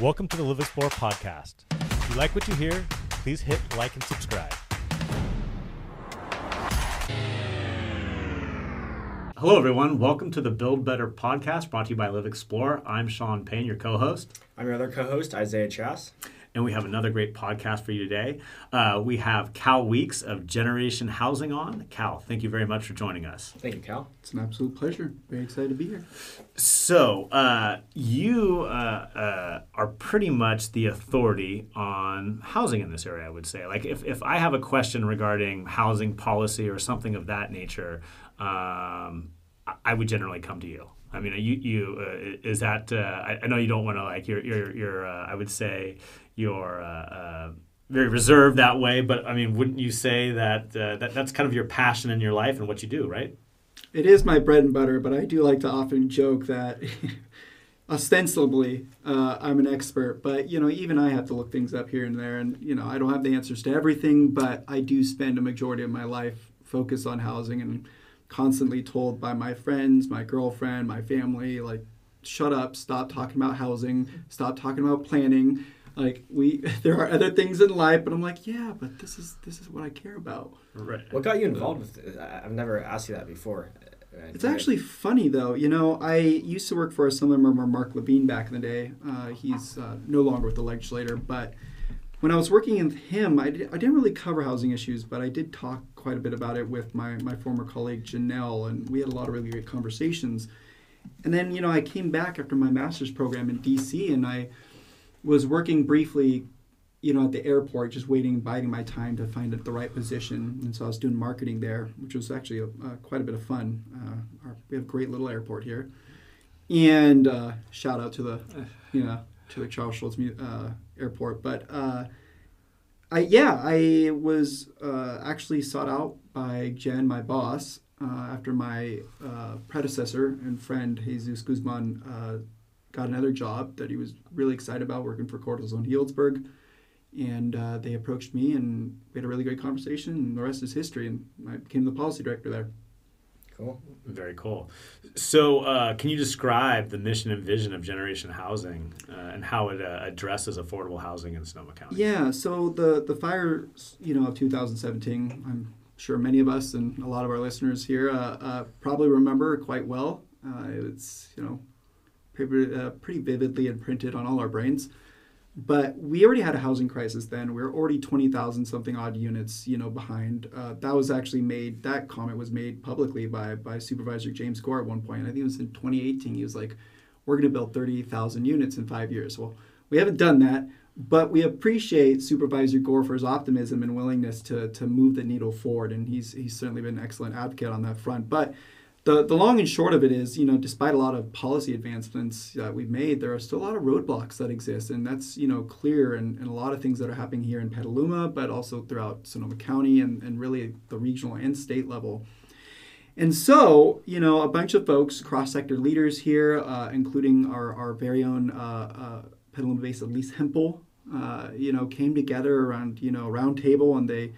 Welcome to the Live Explore podcast. If you like what you hear, please hit like and subscribe. Hello, everyone. Welcome to the Build Better podcast brought to you by Live Explore. I'm Sean Payne, your co host. I'm your other co-host, Isaiah Chass. And we have another great podcast for you today. Uh, we have Cal Weeks of Generation Housing on. Cal, thank you very much for joining us. Thank you, Cal. It's an absolute pleasure. Very excited to be here. So, uh, you uh, uh, are pretty much the authority on housing in this area, I would say. Like, if, if I have a question regarding housing policy or something of that nature, um, I- I would generally come to you. I mean, you, you uh, is that? Uh, I, I know you don't want to like you're you're, you're uh, I would say you're uh, uh, very reserved that way, but I mean, wouldn't you say that, uh, that that's kind of your passion in your life and what you do, right? It is my bread and butter, but I do like to often joke that ostensibly uh, I'm an expert, but you know, even I have to look things up here and there, and you know, I don't have the answers to everything, but I do spend a majority of my life focused on housing and constantly told by my friends, my girlfriend, my family, like, shut up, stop talking about housing, stop talking about planning. Like we, there are other things in life, but I'm like, yeah, but this is this is what I care about. Right. What got you involved with it? I- I've never asked you that before. Uh, It's actually funny though. You know, I used to work for a similar member, Marc Levine, back in the day. Uh, he's uh, no longer with the legislator, but when I was working with him, I, did, I didn't really cover housing issues, but I did talk quite a bit about it with my, my former colleague Janelle, and we had a lot of really great conversations. And then, you know, I came back after my master's program in DC, and I was working briefly, you know, at the airport, just waiting, biding my time to find the right position. And so I was doing marketing there, which was actually a, uh, quite a bit of fun. Uh, our, we have a great little airport here, and uh, shout out to the, you know, to the Charles Schulz uh, Airport. But uh, I, yeah, I was actually sought out by Jen, my boss, after my predecessor and friend Jesus Guzman got another job that he was really excited about working for Corazón Healdsburg. And uh, they approached me, and we had a really great conversation, and the rest is history. And I became the policy director there. cool. Very cool. So, uh, can you describe the mission and vision of Generation Housing uh, and how it uh, addresses affordable housing in Sonoma County? Yeah, so the the fires, you know, of 2017, I'm sure many of us and a lot of our listeners here uh, uh, probably remember quite well. Uh, it's you know, pretty, uh, pretty vividly imprinted on all our brains. But we already had a housing crisis then. We were already 20,000 something odd units, you know, behind. Uh, that was actually made. That comment was made publicly by by Supervisor James Gore at one point. I think it was in 2018. He was like, "We're going to build 30,000 units in five years." Well, we haven't done that, but we appreciate Supervisor Gore for his optimism and willingness to to move the needle forward, and he's he's certainly been an excellent advocate on that front. But the, the long and short of it is, you know, despite a lot of policy advancements that we've made, there are still a lot of roadblocks that exist, and that's you know clear, and, and a lot of things that are happening here in Petaluma, but also throughout Sonoma County and, and really the regional and state level. And so, you know, a bunch of folks, cross sector leaders here, uh, including our, our very own uh, uh, Petaluma based Elise Hempel, uh, you know, came together around, you know, a round table and they,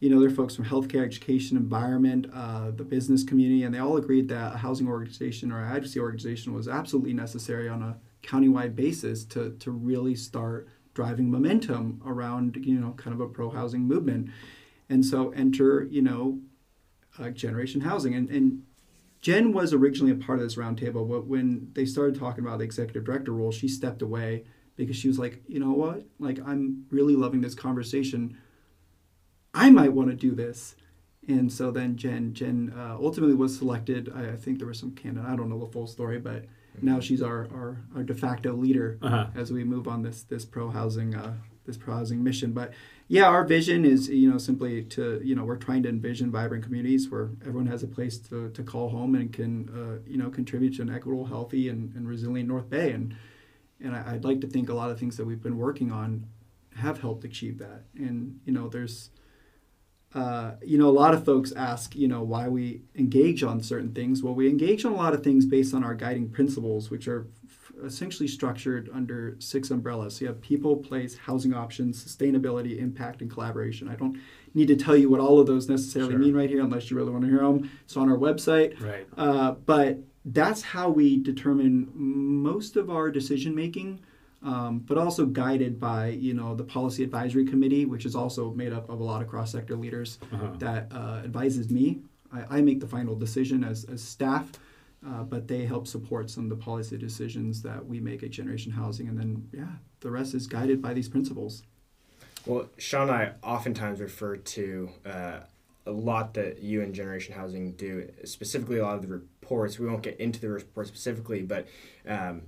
you know, they're folks from healthcare, education, environment, uh, the business community, and they all agreed that a housing organization or advocacy organization was absolutely necessary on a countywide basis to, to really start driving momentum around, you know, kind of a pro housing movement. And so enter, you know, uh, generation housing. And, and Jen was originally a part of this roundtable, but when they started talking about the executive director role, she stepped away because she was like, you know what? Like, I'm really loving this conversation. I might want to do this. And so then Jen, Jen uh, ultimately was selected. I, I think there was some candidate. I don't know the full story, but now she's our, our, our de facto leader Uh-huh. as we move on this this pro housing uh, this pro housing mission. But yeah, our vision is you know simply to you know we're trying to envision vibrant communities where everyone has a place to, to call home and can uh, you know contribute to an equitable, healthy, and, and resilient North Bay. And and I, I'd like to think a lot of things that we've been working on have helped achieve that. And you know there's uh, you know, a lot of folks ask, you know, why we engage on certain things. Well, we engage on a lot of things based on our guiding principles, which are f- essentially structured under six umbrellas. So you have people, place, housing options, sustainability, impact, and collaboration. I don't need to tell you what all of those necessarily Sure. mean right here, unless you really want to hear them. It's on our website. Right. Uh, but that's how we determine most of our decision making um, but also guided by you know the policy advisory committee, which is also made up of a lot of cross sector leaders Uh-huh. that uh, advises me. I, I make the final decision as, as staff, uh, but they help support some of the policy decisions that we make at Generation Housing, and then yeah, the rest is guided by these principles. Well, Sean and I oftentimes refer to uh, a lot that you and Generation Housing do, specifically a lot of the reports. We won't get into the reports specifically, but um,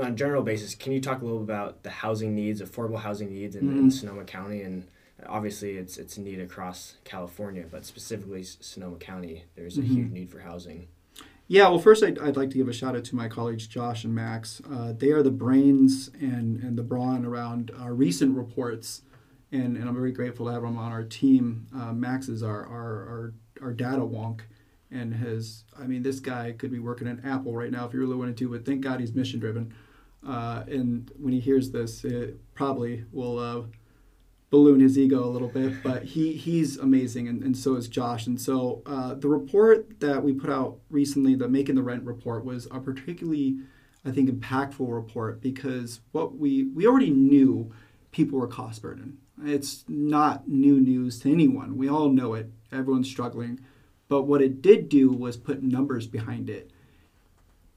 on a general basis, can you talk a little about the housing needs, affordable housing needs in, in Mhm. Sonoma County? And obviously, it's it's a need across California, but specifically Sonoma County, there's a Mhm. huge need for housing. Yeah, well, first I'd, I'd like to give a shout out to my colleagues Josh and Max. Uh, they are the brains and, and the brawn around our recent reports, and, and I'm very grateful to have them on our team. Uh, Max is our, our, our, our data wonk and has, I mean, this guy could be working at Apple right now if he really wanted to, but thank God he's mission driven. Uh, and when he hears this, it probably will uh, balloon his ego a little bit, but he he's amazing, and, and so is Josh. And so uh, the report that we put out recently, the Making the Rent report, was a particularly, I think, impactful report because what we we already knew people were cost burden. It's not new news to anyone. We all know it. Everyone's struggling. But what it did do was put numbers behind it.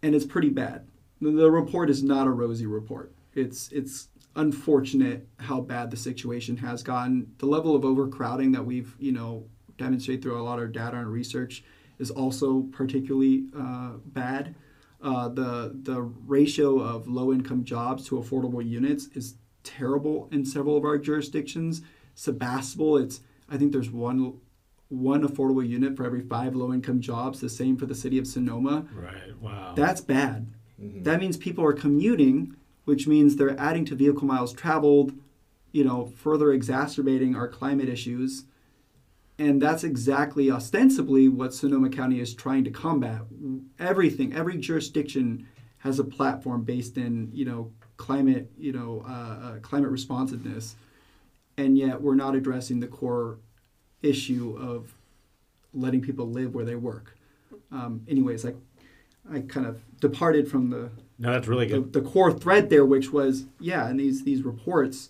And it's pretty bad. The- report is not a rosy report. It's it's unfortunate how bad the situation has gotten. The level of overcrowding that we've, you know, demonstrated through a lot of data and research is also particularly uh, bad. Uh, the the ratio of low income jobs to affordable units is terrible in several of our jurisdictions. Sebastopol, it's I think there's one one affordable unit for every five low income jobs. The same for the city of Sonoma. Right. Wow. That's bad. Mhm. That means people are commuting, which means they're adding to vehicle miles traveled, you know, further exacerbating our climate issues. And that's exactly ostensibly what Sonoma County is trying to combat. Everything, every jurisdiction has a platform based in, you know, climate, you know, uh, uh, climate responsiveness, and yet we're not addressing the core issue of letting people live where they work. Um, anyways, I, I kind of departed from the no, that's really good. the core thread there, which was yeah, and these these reports,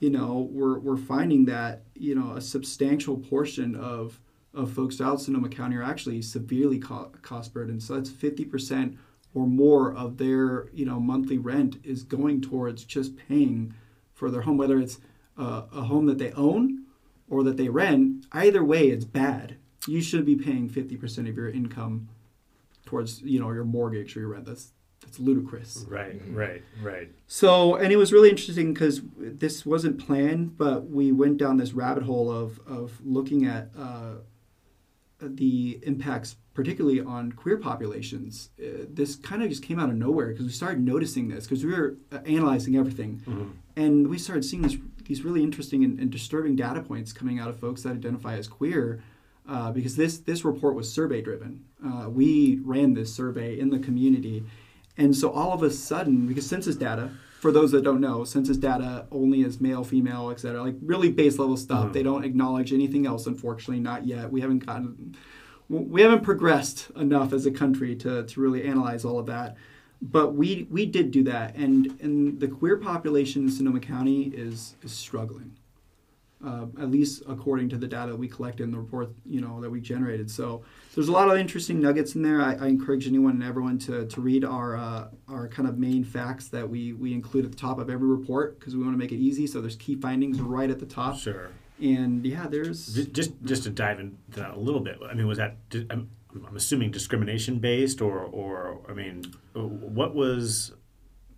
you know, we're we're finding that you know a substantial portion of of folks out Sonoma County are actually severely co- cost burdened. So that's fifty percent or more of their you know monthly rent is going towards just paying for their home, whether it's uh, a home that they own or that they rent. Either way, it's bad. You should be paying fifty percent of your income towards you know your mortgage or your rent. That's that's ludicrous. Right. Right. Right. So, and it was really interesting because this wasn't planned, but we went down this rabbit hole of, of looking at uh, the impacts, particularly on queer populations. Uh, this kind of just came out of nowhere because we started noticing this because we were uh, analyzing everything. Mhm. And we started seeing this, these really interesting and, and disturbing data points coming out of folks that identify as queer. Uh, because this this report was survey driven. Uh, we ran this survey in the community, and so all of a sudden, because census data, for those that don't know, census data only is male, female, et cetera, like really base level stuff. Mhm. They don't acknowledge anything else, unfortunately, not yet. We haven't gotten, we haven't progressed enough as a country to, to really analyze all of that. But we we did do that, and and the queer population in Sonoma County is is struggling uh, at least according to the data we collected in the report, you know, that we generated. So there's a lot of interesting nuggets in there. I, I encourage anyone and everyone to, to read our uh, our kind of main facts that we we include at the top of every report because we want to make it easy. So there's key findings right at the top. Sure. And yeah, there's Ju- Just just to dive into that a little bit. I mean, was that? di- I'm, I'm assuming discrimination based, or or I mean, what was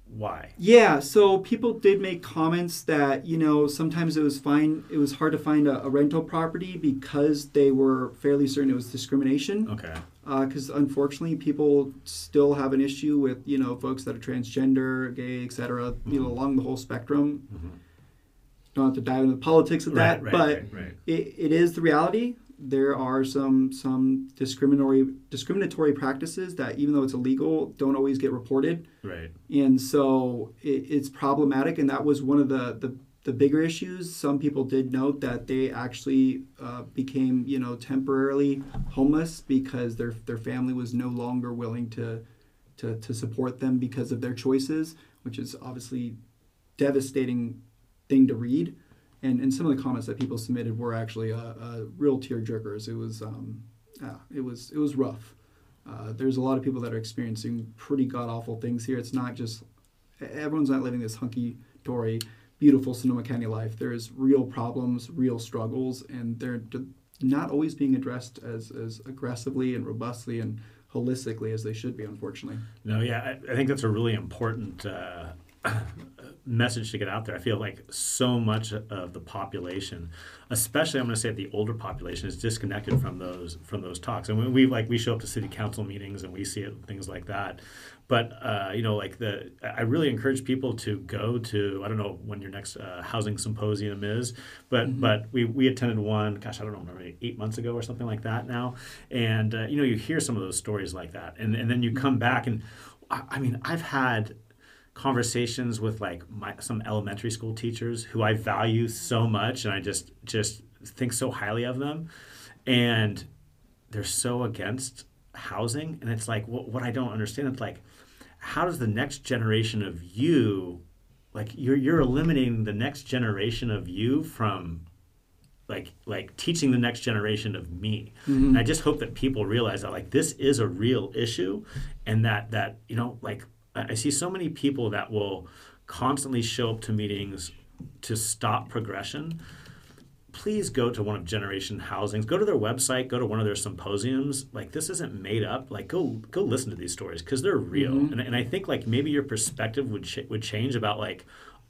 why? Yeah, so people did make comments that you know sometimes it was fine. It was hard to find a, a rental property because they were fairly certain it was discrimination. Okay. because unfortunately people still have an issue with you know folks that are transgender, gay, etc. You know along the whole spectrum. Mhm. Don't have to dive into the politics of that, right, but right, right. It, it is the reality. There are some some discriminatory discriminatory practices that even though it's illegal, don't always get reported, right. and so it, it's problematic. And that was one of the the the bigger issues. Some people did note that they actually uh, became, you know, temporarily homeless because their their family was no longer willing to to, to support them because of their choices, which is obviously devastating thing to read. And, and some of the comments that people submitted were actually uh, uh, real tear jerkers. It was um, yeah, it was it was rough. Uh, there's a lot of people that are experiencing pretty god awful things here. It's not just everyone's not living this hunky dory, beautiful Sonoma County life. There's real problems, real struggles, and they're not always being addressed as as aggressively and robustly and holistically as they should be. Unfortunately. No, yeah, I, I think that's a really important uh, message to get out there. I feel like so much of the population, especially I'm going to say the older population, is disconnected from those from those talks. And when we like we show up to city council meetings and we see it, things like that. But uh, you know, like the I really encourage people to go to I don't know when your next uh, housing symposium is, but mm-hmm. but we, we attended one. Gosh, I don't know, maybe eight months ago or something like that now. And uh, you know, you hear some of those stories like that, and and then you come back and I mean, I've had conversations with like my, some elementary school teachers who I value so much and I just just think so highly of them. And they're so against housing. And it's like what, what I don't understand it's like how does the next generation of you like you're you're eliminating the next generation of you from like like teaching the next generation of me. Mm-hmm. and i just hope that people realize that like this is a real issue and that that you know like I see so many people that will constantly show up to meetings to stop progression. Please go to one of Generation Housing's. Go to their website. Go to one of their symposiums. Like this isn't made up. Like go go listen to these stories because they're real. Mm-hmm. And, and I think like maybe your perspective would ch- would change about like,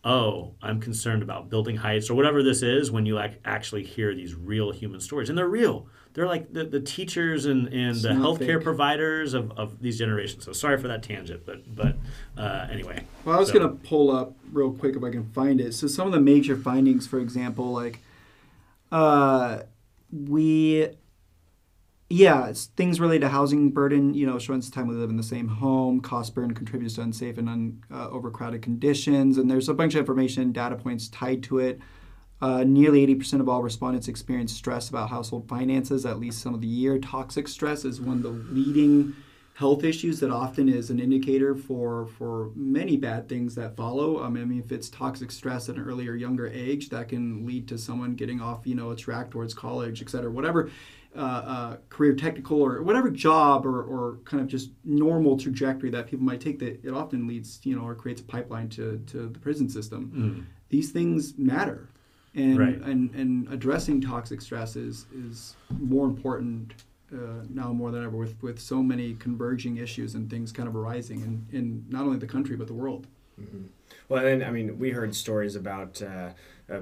oh, I'm concerned about building heights or whatever this is when you like actually hear these real human stories and they're real they're like the, the teachers and, and the healthcare fake. providers of, of these generations. So sorry for that tangent, but but uh, anyway. Well, I was so. gonna pull up real quick if I can find it. So some of the major findings, for example, like uh, we yeah, things related to housing burden, you know, showing the time we live in the same home, cost burden contributes to unsafe and un, uh, overcrowded conditions, and there's a bunch of information, data points tied to it. Uh, nearly 80% of all respondents experience stress about household finances at least some of the year. Toxic stress is one of the leading health issues that often is an indicator for for many bad things that follow. Um, I mean, if it's toxic stress at an earlier, younger age, that can lead to someone getting off, you know, a track towards college, et cetera, whatever. Uh, uh, career technical or whatever job or, or kind of just normal trajectory that people might take that it often leads you know or creates a pipeline to, to the prison system mm. these things matter and right. and, and addressing toxic stress is, is more important uh, now more than ever with, with so many converging issues and things kind of arising in, in not only the country but the world. Mm-hmm. Well, and I mean, we heard stories about. Uh, uh,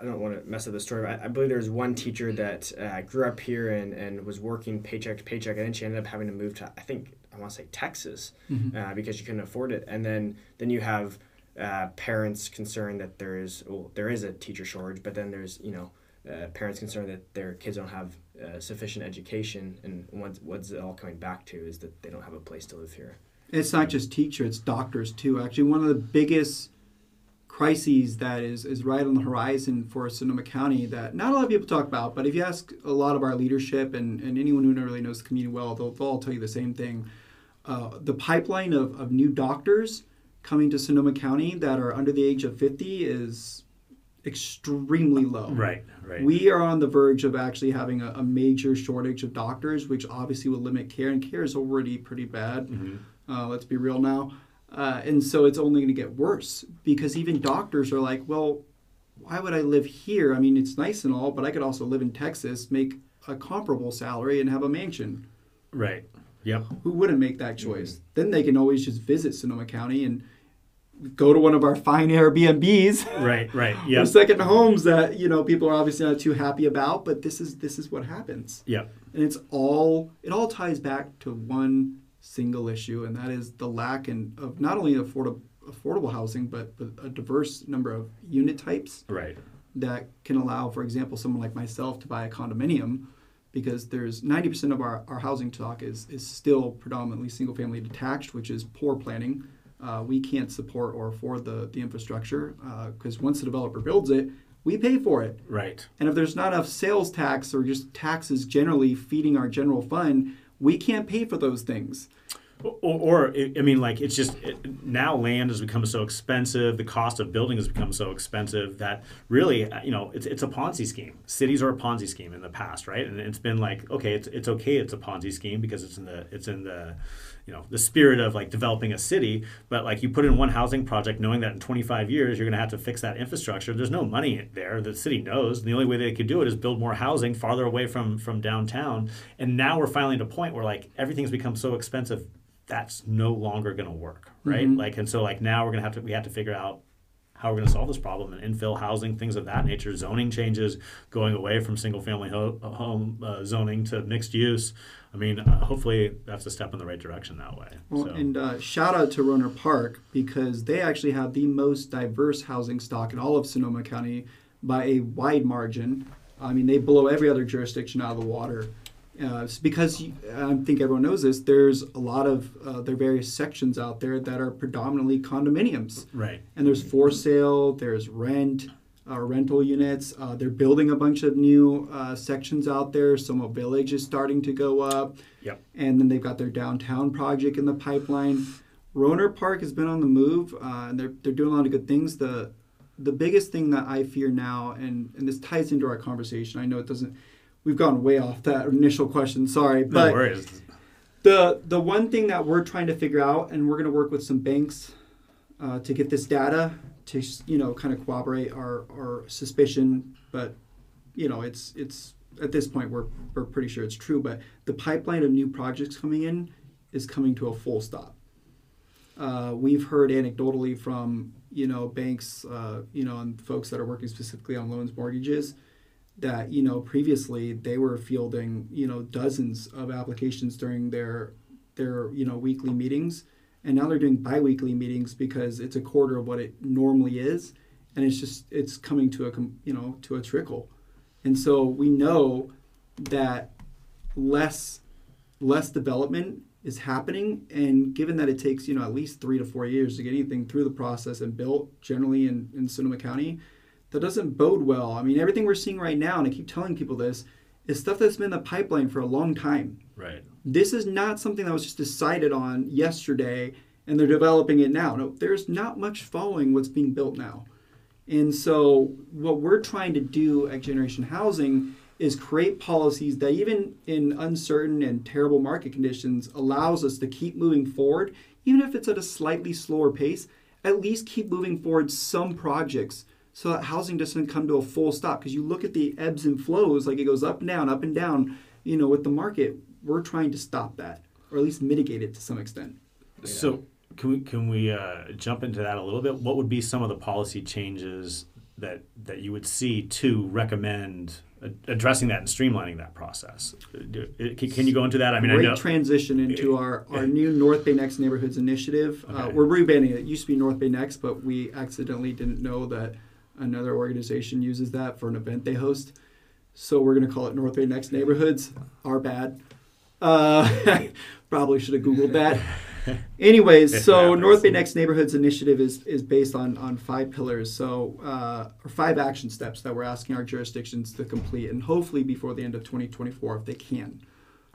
I don't want to mess up the story, but I believe there was one teacher that uh, grew up here and, and was working paycheck to paycheck, and then she ended up having to move to, I think, I want to say Texas, mm-hmm. uh, because she couldn't afford it. And then then you have uh, parents concerned that there is well, there is a teacher shortage, but then there's you know uh, parents concerned that their kids don't have uh, sufficient education, and what's what's it all coming back to is that they don't have a place to live here. It's not just teacher; it's doctors too. Actually, one of the biggest crises that is, is right on the horizon for Sonoma County that not a lot of people talk about, but if you ask a lot of our leadership and, and anyone who really knows the community well, they'll, they'll all tell you the same thing. Uh, the pipeline of, of new doctors coming to Sonoma County that are under the age of 50 is extremely low. Right, right. We are on the verge of actually having a, a major shortage of doctors, which obviously will limit care, and care is already pretty bad. Mm-hmm. Uh, let's be real now. Uh, and so it's only going to get worse because even doctors are like, well, why would I live here? I mean, it's nice and all, but I could also live in Texas, make a comparable salary, and have a mansion. Right. Yep. Who wouldn't make that choice? Mm-hmm. Then they can always just visit Sonoma County and go to one of our fine Airbnbs. Right, right. Yeah. second homes that, you know, people are obviously not too happy about, but this is this is what happens. Yep. And it's all it all ties back to one single issue and that is the lack in, of not only affordable affordable housing but, but a diverse number of unit types. Right. That can allow, for example, someone like myself to buy a condominium because there's 90% of our, our housing stock is, is still predominantly single family detached, which is poor planning uh, we can't support or afford the, the infrastructure because uh, once the developer builds it, we pay for it. Right. And if there's not enough sales tax or just taxes generally feeding our general fund, we can't pay for those things. Or, or I mean, like it's just it, now land has become so expensive. The cost of building has become so expensive that really, uh, you know, it's, it's a Ponzi scheme. Cities are a Ponzi scheme in the past, right? And it's been like, okay, it's, it's okay, it's a Ponzi scheme because it's in the it's in the you know the spirit of like developing a city but like you put in one housing project knowing that in 25 years you're going to have to fix that infrastructure there's no money there the city knows the only way they could do it is build more housing farther away from from downtown and now we're finally at a point where like everything's become so expensive that's no longer going to work right like and so like now we're going to have to we have to figure out how we're going to solve this problem and infill housing things of that nature zoning changes going away from single family ho- home uh, zoning to mixed use i mean uh, hopefully that's a step in the right direction that way Well, so. and uh, shout out to Rohnert Park because they actually have the most diverse housing stock in all of Sonoma County by a wide margin. I mean, they blow every other jurisdiction out of the water. Uh, because you- I think everyone knows this. There's a lot of uh, their various sections out there that are predominantly condominiums, right and there's for sale, there's rent, uh, rental units. Uh, they're building a bunch of new uh, sections out there. Somo Village is starting to go up yep and then they've got their downtown project in the pipeline. Rohnert Park has been on the move, uh, and they're they're doing a lot of good things. The the biggest thing that I fear now, and and this ties into our conversation. I know it doesn't. We've gone way off that initial question. Sorry, no but worries the the one thing that we're trying to figure out, and we're going to work with some banks uh, to get this data to you know kind of corroborate our our suspicion, but you know it's it's at this point we're we're pretty sure it's true. But the pipeline of new projects coming in is coming to a full stop. Uh, we've heard anecdotally from you know banks, uh, you know, and folks that are working specifically on loans, mortgages, that you know previously they were fielding you know dozens of applications during their their you know weekly meetings, and now they're doing biweekly meetings because it's a quarter of what it normally is, and it's just it's coming to a you know to a trickle, and so we know that less less development is happening. And given that it takes you know at least three to four years to get anything through the process and built generally in, in sonoma county that doesn't bode well. I mean everything we're seeing right now and i keep telling people this is stuff that's been in the pipeline for a long time. Right. This is not something that was just decided on yesterday and they're developing it now. No there's not much following what's being built now. And so what we're trying to do at generation housing is create policies that even in uncertain and terrible market conditions allows us to keep moving forward even if it's at a slightly slower pace at least keep moving forward some projects so that housing doesn't come to a full stop because you look at the ebbs and flows like it goes up and down up and down you know with the market we're trying to stop that or at least mitigate it to some extent So can we can we uh, jump into that a little bit? What would be some of the policy changes that that you would see to recommend uh, addressing that and streamlining that process? Can, can you go into that? I mean, Great I know. transition into our, our new North Bay Next Neighborhoods Initiative. Uh, we're rebranding it. It used to be North Bay Next, but we accidentally didn't know that another organization uses that for an event they host. So we're going to call it North Bay Next Neighborhoods. Our bad. Uh, probably should have Googled that. Anyways, so. North Bay Next Neighborhoods Initiative is, is based on, on five pillars, so uh, or five action steps that we're asking our jurisdictions to complete, and hopefully before the end of 2024 if they can.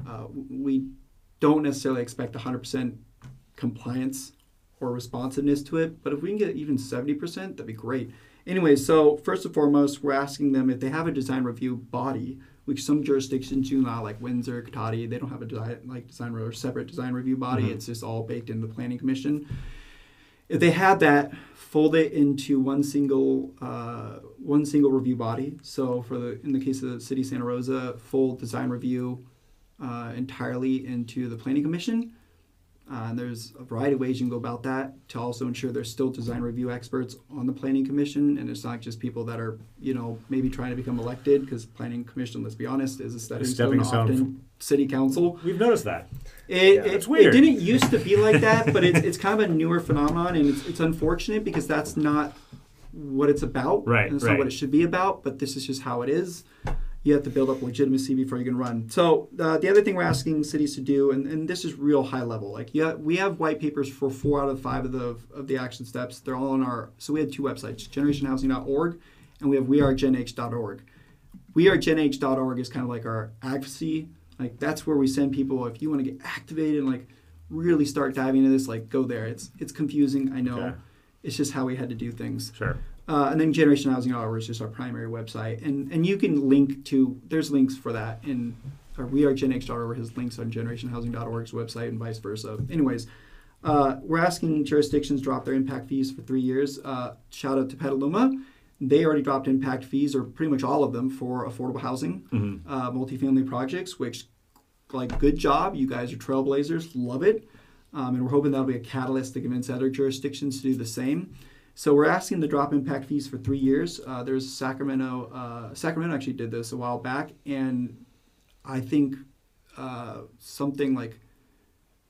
Uh, we don't necessarily expect 100% compliance or responsiveness to it, but if we can get even 70%, that'd be great. Anyway, so first and foremost, we're asking them if they have a design review body, which some jurisdictions do not, like Windsor, Cotati, they don't have a design, like design or separate design review body. Mhm. It's just all baked into the Planning Commission. If they had that, fold it into one single uh, one single review body. So for the in the case of the city of Santa Rosa, full design review uh, entirely into the Planning Commission. Uh, and there's a variety of ways you can go about that to also ensure there's still design review experts on the planning commission and it's not just people that are you know maybe trying to become elected because planning commission let's be honest is a stepping, stepping stone, often city council We've noticed that. it, Yeah. it, It's weird. it didn't used to be like that but it's, it's kind of a newer phenomenon and it's, it's unfortunate because that's not what it's about Right, and it's right. not what it should be about but this is just how it is you have to build up legitimacy before you can run. So uh, the other thing we're asking cities to do, and, and this is real high level, like yeah, we have white papers for four out of five of the of the action steps. They're all on our. So we had two websites, generationhousing.org, and we have wearegenh.org. Wearegenh.org is kind of like our advocacy. Like that's where we send people if you want to get activated and like really start diving into this, like go there. It's it's confusing. I know. Okay. It's just how we had to do things. Sure. Uh, and then Generation Housing Hour is just our primary website, and and you can link to there's links for that in or we are genh.org has links on generationhousing.org's website and vice versa. Anyways, uh, we're asking jurisdictions drop their impact fees for three years. Uh, shout out to Petaluma. They already dropped impact fees, or pretty much all of them, for affordable housing, Mm-hmm. uh, multifamily projects. Which, like, good job. You guys are trailblazers. Love it. Um, and we're hoping that'll be a catalyst to convince other jurisdictions to do the same. So we're asking the drop impact fees for three years. Uh, there's Sacramento. Uh, Sacramento actually did this a while back, and I think uh, something like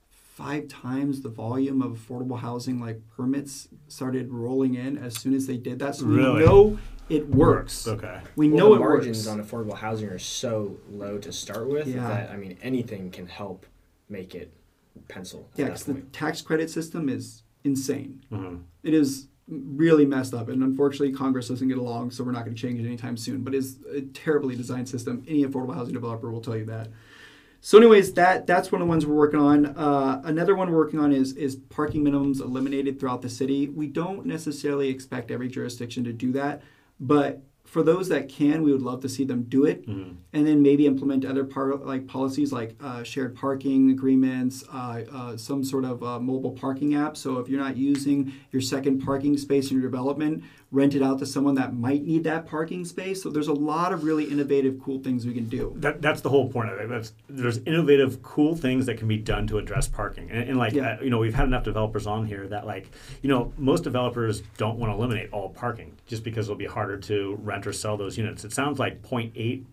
five times the volume of affordable housing like permits started rolling in as soon as they did that. So Really? we know it works. Okay. We Well, know the it margins works. on affordable housing are so low to start with Yeah. that I mean anything can help make it pencil. at yeah, that 'cause the tax credit system is insane. Mm-hmm. It is really messed up, and unfortunately, Congress doesn't get along, so we're not going to change it anytime soon. But it's a terribly designed system. Any affordable housing developer will tell you that. So, anyways, that that's one of the ones we're working on. Uh, another one we're working on is is parking minimums eliminated throughout the city. We don't necessarily expect every jurisdiction to do that, but for those that can, we would love to see them do it, Mm-hmm. and then maybe implement other par- like policies like uh, shared parking agreements, uh, uh, some sort of uh, mobile parking app. So if you're not using your second parking space in your development, rent it out to someone that might need that parking space. So there's a lot of really innovative, cool things we can do. That, that's the whole point of it. That's, there's innovative, cool things that can be done to address parking. And, and like, Yeah. uh, you know, we've had enough developers on here that, like, you know, most developers don't want to eliminate all parking just because it'll be harder to rent or sell those units. It sounds like 0.8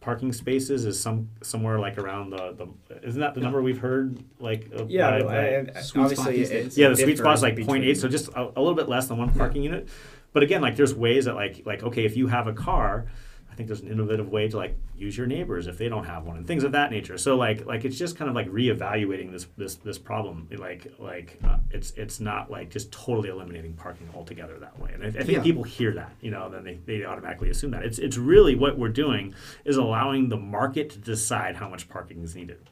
parking spaces is some somewhere like around the, the isn't that the number we've heard like uh, Yeah, by- I- I- Sweet obviously these it- days. yeah, the sweet spot is like 0.8, so just a, a little bit less than one parking unit. But again, like there's ways that like like okay, if you have a car, I think there's an innovative way to like use your neighbors if they don't have one and things of that nature. So like like it's just kind of like reevaluating this this this problem. Like like uh, it's it's not like just totally eliminating parking altogether that way. And I, I think Yeah. people hear that, you know, then they, they automatically assume that. It's it's really what we're doing is allowing the market to decide how much parking is needed.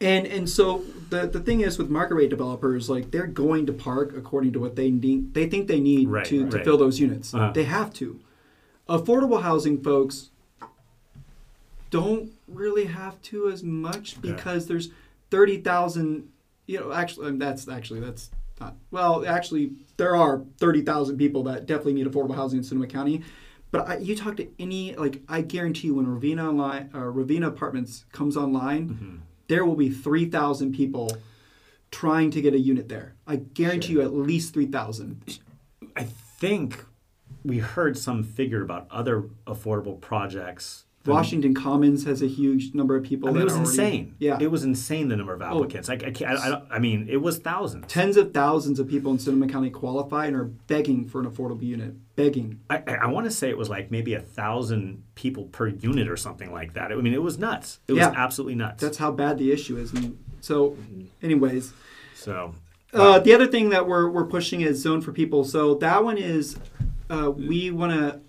And and so the the thing is with market rate developers, like they're going to park according to what they need. They think they need Right, to, to fill those units. Uh-huh. They have to. Affordable housing folks don't really have to as much because there's thirty thousand. You know, actually, um, that's actually that's not well. Actually, there are thirty thousand people that definitely need affordable housing in Sonoma County. But I, you talk to any like I guarantee you when Ravina online uh, Ravina Apartments comes online, Mm-hmm. There will be three thousand people trying to get a unit there. I guarantee you at least three thousand. I think we heard some figure about other affordable projects. Washington Commons has a huge number of people. I mean, it was already- insane. Yeah, Oh. it was insane the number of applicants. I, I can't. I, I, I mean, it was thousands. tens of thousands of people in Sonoma County qualify and are begging for an affordable unit. Begging. I, I, want to say it was like maybe a thousand people per unit or something like that. I mean, it was nuts. It Yeah. was absolutely nuts. That's how bad the issue is. And so, anyways, so. Uh, the other thing that we're, we're pushing is zone for people. So that one is uh, we want to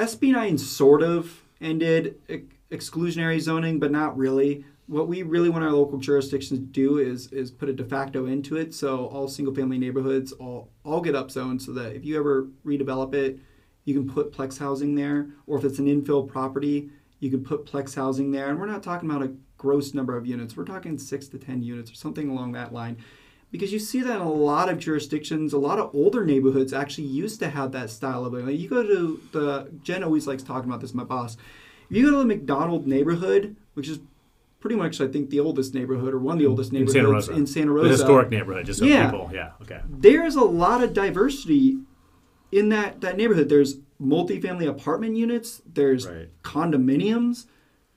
SB9 sort of ended ex- exclusionary zoning, but not really. What we really want our local jurisdictions to do is is put a de facto into it. So all single family neighborhoods all all get upzoned so that if you ever redevelop it, you can put plex housing there, or if it's an infill property, you can put plex housing there. And we're not talking about a gross number of units. We're talking six to ten units or something along that line because you see that in a lot of jurisdictions a lot of older neighborhoods actually used to have that style of living like you go to the jen always likes talking about this my boss if you go to the mcdonald neighborhood which is pretty much i think the oldest neighborhood or one of the oldest neighborhoods In Santa Rosa. in santa The rosa historic neighborhood, just so Yeah. people, yeah, okay. there's a lot of diversity in that that neighborhood there's multifamily apartment units there's Right. condominiums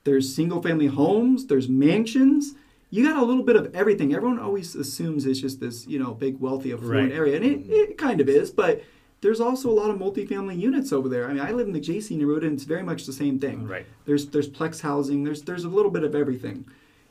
there's single family homes there's mansions you got a little bit of everything. Everyone always assumes it's just this you know big wealthy affluent Right. area and it, mm-hmm. it kind of is but there's also a lot of multifamily units over there. I mean i live in the jc neighborhood and it's very much the same thing. Right. there's there's plex housing there's there's a little bit of everything.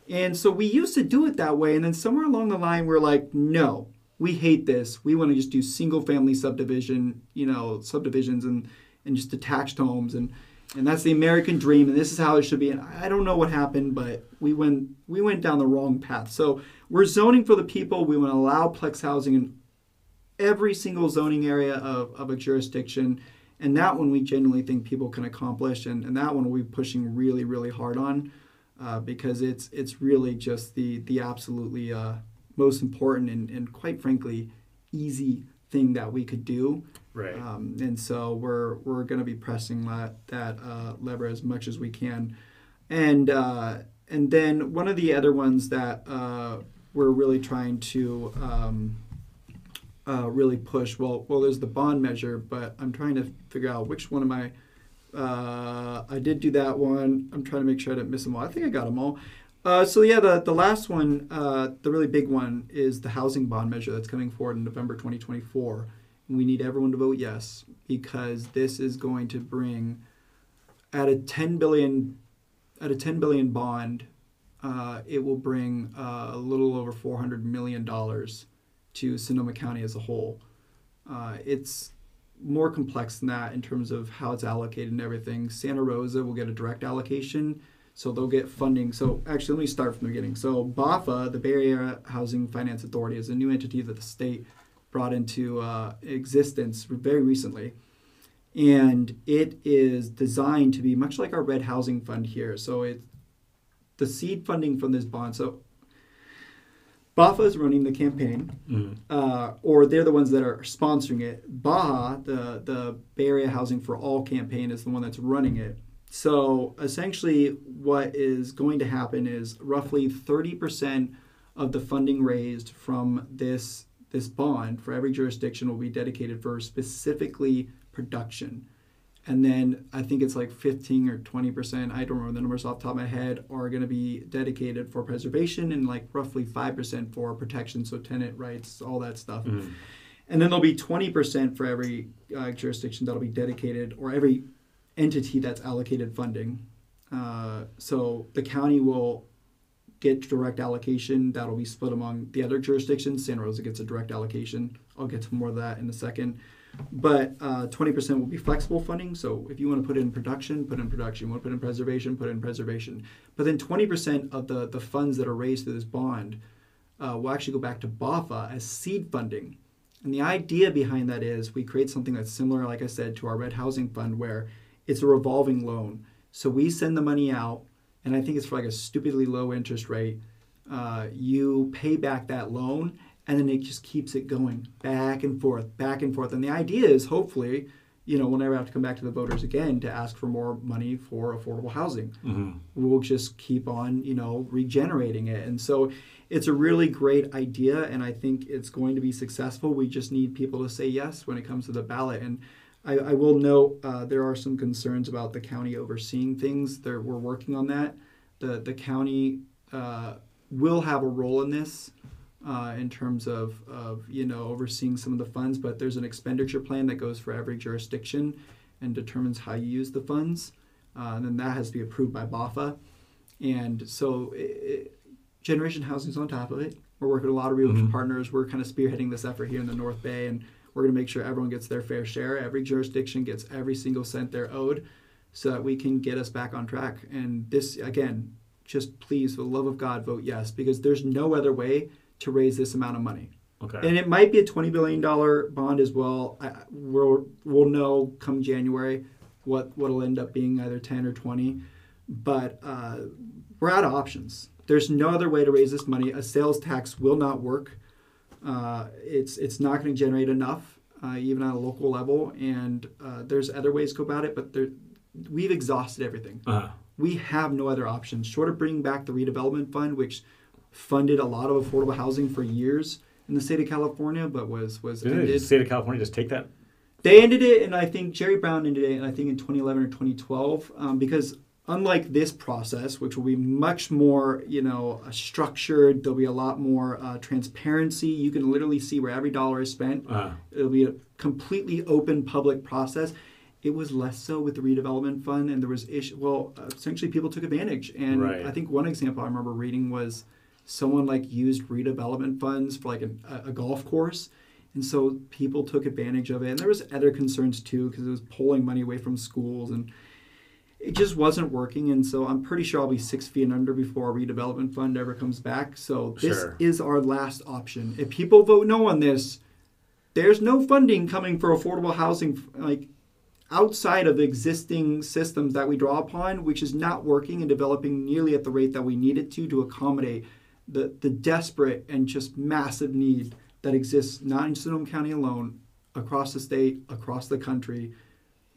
And so we used to do it that way and then somewhere along the line we're like no we hate this. We want to just do single family subdivision you know subdivisions and and just detached homes and and that's the american dream and this is how it should be and i don't know what happened but we went we went down the wrong path so we're zoning for the people. We want to allow plex housing in every single zoning area of, of a jurisdiction. And that one we genuinely think people can accomplish. And, and that one we'll be pushing really, really hard on uh, because it's it's really just the, the absolutely uh, most important and, and quite frankly easy thing that we could do. Right. Um, and so we're we're going to be pressing that that uh, lever as much as we can, and uh, and then one of the other ones that uh, we're really trying to um, uh, really push. Well, well, there's the bond measure, but I'm trying to figure out which one of my. Uh, I did do that one. I'm trying to make sure I didn't miss them all. I think I got them all. Uh, so yeah, the the last one, uh, the really big one, is the housing bond measure that's coming forward in November 2024. We need everyone to vote yes because this is going to bring, at a 10 billion, at a 10 billion bond, uh, it will bring uh, a little over 400 million dollars to Sonoma County as a whole. Uh, it's more complex than that in terms of how it's allocated and everything. Santa Rosa will get a direct allocation so they'll get funding. So actually, let me start from the beginning. So BAHFA, the Bay Area Housing Finance Authority, is a new entity that the state brought into uh, existence very recently. And it is designed to be much like our Red Housing Fund here. So it's the seed funding from this bond. So BAHFA is running the campaign, Mm-hmm. uh, or they're the ones that are sponsoring it. BAHA, the, the Bay Area Housing for All campaign, is the one that's running it. So essentially, what is going to happen is roughly 30% of the funding raised from this this bond for every jurisdiction will be dedicated for specifically production. And then I think it's like 15 or 20%, I don't remember the numbers off the top of my head, are going to be dedicated for preservation and like roughly 5% for protection, so tenant rights, all that stuff. Mm-hmm. And then there'll be 20% for every uh, jurisdiction that'll be dedicated, or every entity that's allocated funding. Uh, so the county will get direct allocation that'll be split among the other jurisdictions. Santa Rosa gets a direct allocation. I'll get to more of that in a second. But uh, 20% will be flexible funding. So if you want to put it in production, put it in production. You want to put in preservation, put it in preservation. But then 20% of the, the funds that are raised through this bond uh, will actually go back to BAHFA as seed funding. And the idea behind that is we create something that's similar, like I said, to our Red Housing Fund, where it's a revolving loan. So we send the money out, and I think it's for like a stupidly low interest rate. Uh, you pay back that loan, and then it just keeps it going back and forth, back and forth. And the idea is hopefully, you know, we'll never have to come back to the voters again to ask for more money for affordable housing. Mm-hmm. We'll just keep on, you know, regenerating it. And so it's a really great idea, and I think it's going to be successful. We just need people to say yes when it comes to the ballot. And I, I will note uh, there are some concerns about the county overseeing things. There, we're working on that. The the county uh, will have a role in this uh, in terms of, of you know overseeing some of the funds, but there's an expenditure plan that goes for every jurisdiction and determines how you use the funds, uh, and then that has to be approved by BAHFA. And so, it, Generation Housing is on top of it. We're working with a lot of realtor Mhm. partners. We're kind of spearheading this effort here in the North Bay, and we're going to make sure everyone gets their fair share. Every jurisdiction gets every single cent they're owed, so that we can get us back on track. And this, again, just please, for the love of God, vote yes, because there's no other way to raise this amount of money. Okay. And it might be a $20 billion bond as well. I, we'll, we'll know come January what what'll end up being either 10 or 20. But uh, we're out of options. There's no other way to raise this money. A sales tax will not work. Uh, it's it's not going to generate enough, uh, even on a local level. And uh, there's other ways to go about it, but there, we've exhausted everything uh, we have no other options short of bringing back the redevelopment fund, which funded a lot of affordable housing for years in the state of California, but was was didn't the state of California just take that? They ended it, and I think Jerry Brown ended it, and I think in 2011 or 2012, um, because unlike this process, which will be much more, you know, uh, structured, there'll be a lot more uh, transparency. You can literally see where every dollar is spent. Uh, It'll be a completely open public process. It was less so with the redevelopment fund, and there was issue. Well, essentially, people took advantage, and Right. I think one example I remember reading was someone like used redevelopment funds for like a, a golf course, and so people took advantage of it. And there was other concerns too because it was pulling money away from schools, and it just wasn't working, and so I'm pretty sure I'll be six feet under before our redevelopment fund ever comes back. So this Sure. is our last option. If people vote no on this, there's no funding coming for affordable housing like outside of existing systems that we draw upon, which is not working and developing nearly at the rate that we need it to to accommodate the, the desperate and just massive need that exists not in Sonoma County alone, across the state, across the country.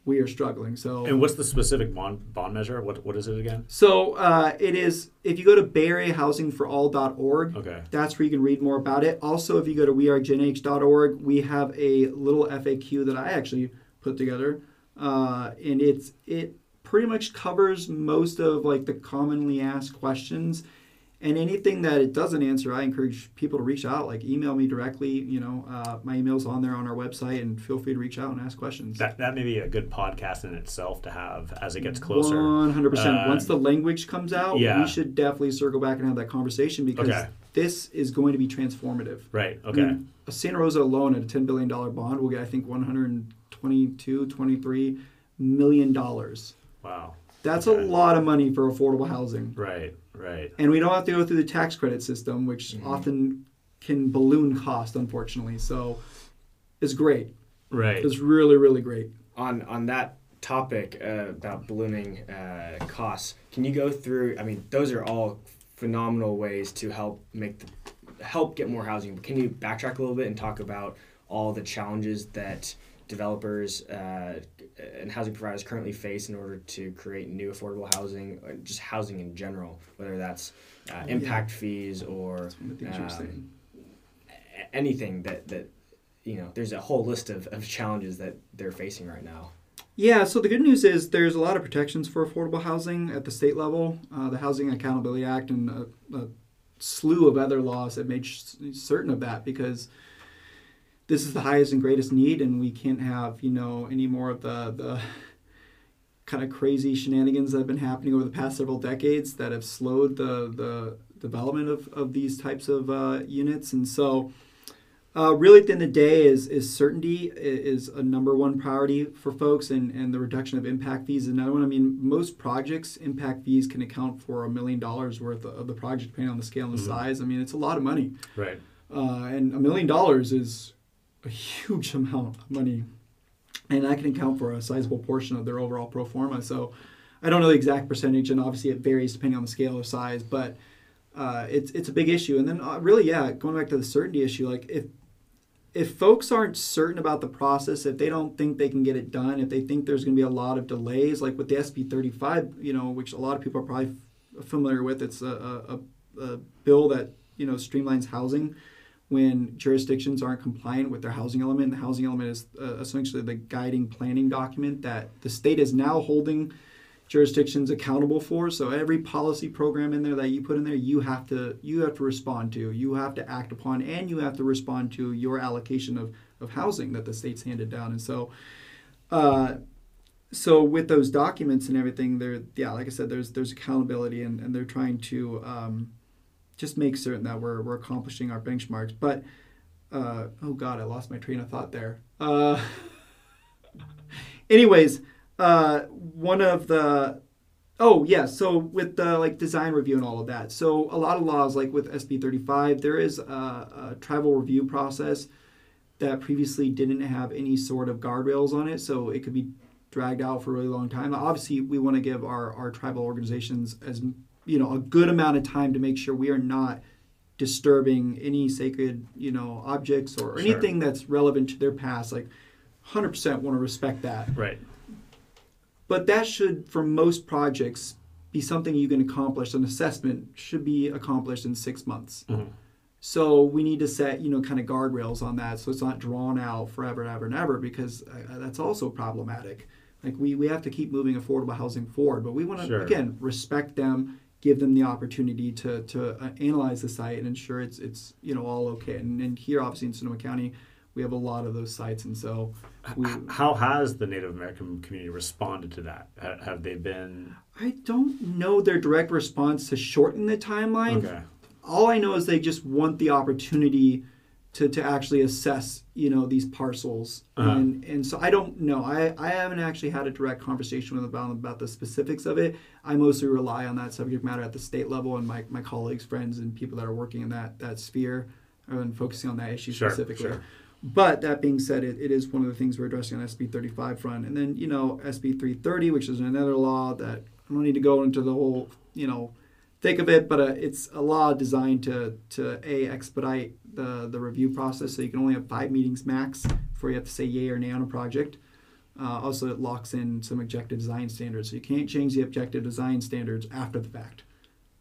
We are struggling. So And what's the specific bond bond measure? What what is it again? so uh, it is if you go to bayareahousingforall.org, Okay. that's where you can read more about it. Also, if you go to wearegenh.org, we have a little FAQ that I actually put together, uh, and it's it pretty much covers most of like the commonly asked questions. And anything that it doesn't answer, I encourage people to reach out. Like email me directly. You know, uh, my email's on there on our website, and feel free to reach out and ask questions. That that may be a good podcast in itself to have as it gets closer. One hundred percent. Uh, Once the language comes out, yeah. we should definitely circle back and have that conversation because Okay. this is going to be transformative. Right. I Okay. mean, a Santa Rosa alone at a $10 billion bond will get, I think, 122, 23 million dollars. Wow. That's Okay. a lot of money for affordable housing. Right. Right. And we don't have to go through the tax credit system, which Mm-hmm. often can balloon cost, unfortunately. So it's great. Right. It's really, really great. on on that topic uh, about ballooning uh, costs, can you go through? I mean, those are all phenomenal ways to help make the, help get more housing. But can you backtrack a little bit and talk about all the challenges that developers uh, and housing providers currently face in order to create new affordable housing, or just housing in general, whether that's uh, impact fees or That's one of the things you were um, anything that that you know. There's a whole list of, of challenges that they're facing right now. Yeah, so the good news is there's a lot of protections for affordable housing at the state level. Uh, the Housing Accountability Act and a, a slew of other laws that made sh- certain of that because this is the highest and greatest need, and we can't have you know any more of the the kind of crazy shenanigans that have been happening over the past several decades that have slowed the the development of, of these types of uh, units, and so. Uh, really, at the end of the day, is is certainty is a number one priority for folks, and, and the reduction of impact fees is another one. I mean, most projects impact fees can account for a million dollars worth of the project, depending on the scale and the Mhm. size. I mean, it's a lot of money, Right. uh, and a million dollars is a huge amount of money, and that can account for a sizable portion of their overall pro forma. So, I don't know the exact percentage, and obviously it varies depending on the scale or size, but uh, it's it's a big issue. And then uh, really, yeah, going back to the certainty issue, like if if folks aren't certain about the process, if they don't think they can get it done, if they think there's going to be a lot of delays, like with the SB 35, you know, which a lot of people are probably familiar with, it's a, a, a bill that you know streamlines housing when jurisdictions aren't compliant with their housing element. The housing element is uh, essentially the guiding planning document that the state is now holding jurisdictions accountable for. So every policy program in there that you put in there, you have to you have to respond to, you have to act upon, and you have to respond to your allocation of, of housing that the state's handed down. And so, uh, so with those documents and everything, there, yeah, like I said, there's there's accountability, and, and they're trying to um, just make certain that we're we're accomplishing our benchmarks. But uh, oh god, I lost my train of thought there. Uh, anyways, uh, one of the oh yeah, so with the like design review and all of that. So a lot of laws, like with SB 35, there is a, a tribal review process that previously didn't have any sort of guardrails on it, so it could be dragged out for a really long time. Obviously, we want to give our, our tribal organizations as you know a good amount of time to make sure we are not disturbing any sacred you know objects or Sure. anything that's relevant to their past. Like, hundred percent want to respect that. Right. But that should, for most projects, be something you can accomplish. An assessment should be accomplished in six months. Mhm. So we need to set, you know, kind of guardrails on that, so it's not drawn out forever and ever and ever, because uh, that's also problematic. Like we, we have to keep moving affordable housing forward, but we want to Sure. again respect them, give them the opportunity to to uh, analyze the site and ensure it's it's you know all okay. And, and here, obviously in Sonoma County, we have a lot of those sites, and so we. How has the Native American community responded to that? Have they been I don't know their direct response to shorten the timeline. okay? All I know is they just want the opportunity to, to actually assess you know these parcels. Uh-huh. and and so I don't know. I, I haven't actually had a direct conversation with about about the specifics of it. I mostly rely on that subject matter at the state level and my, my colleagues friends and people that are working in that that sphere and focusing on that issue Sure, specifically. sure. but that being said it, it is one of the things we're addressing on SB 35 front. And then you know SB 330 which is another law that I don't need to go into the whole you know thick of it, but uh, it's a law designed to to a expedite the the review process. So you can only have five meetings max before you have to say yay or nay on a project. Uh, also, it locks in some objective design standards, so you can't change the objective design standards after the fact.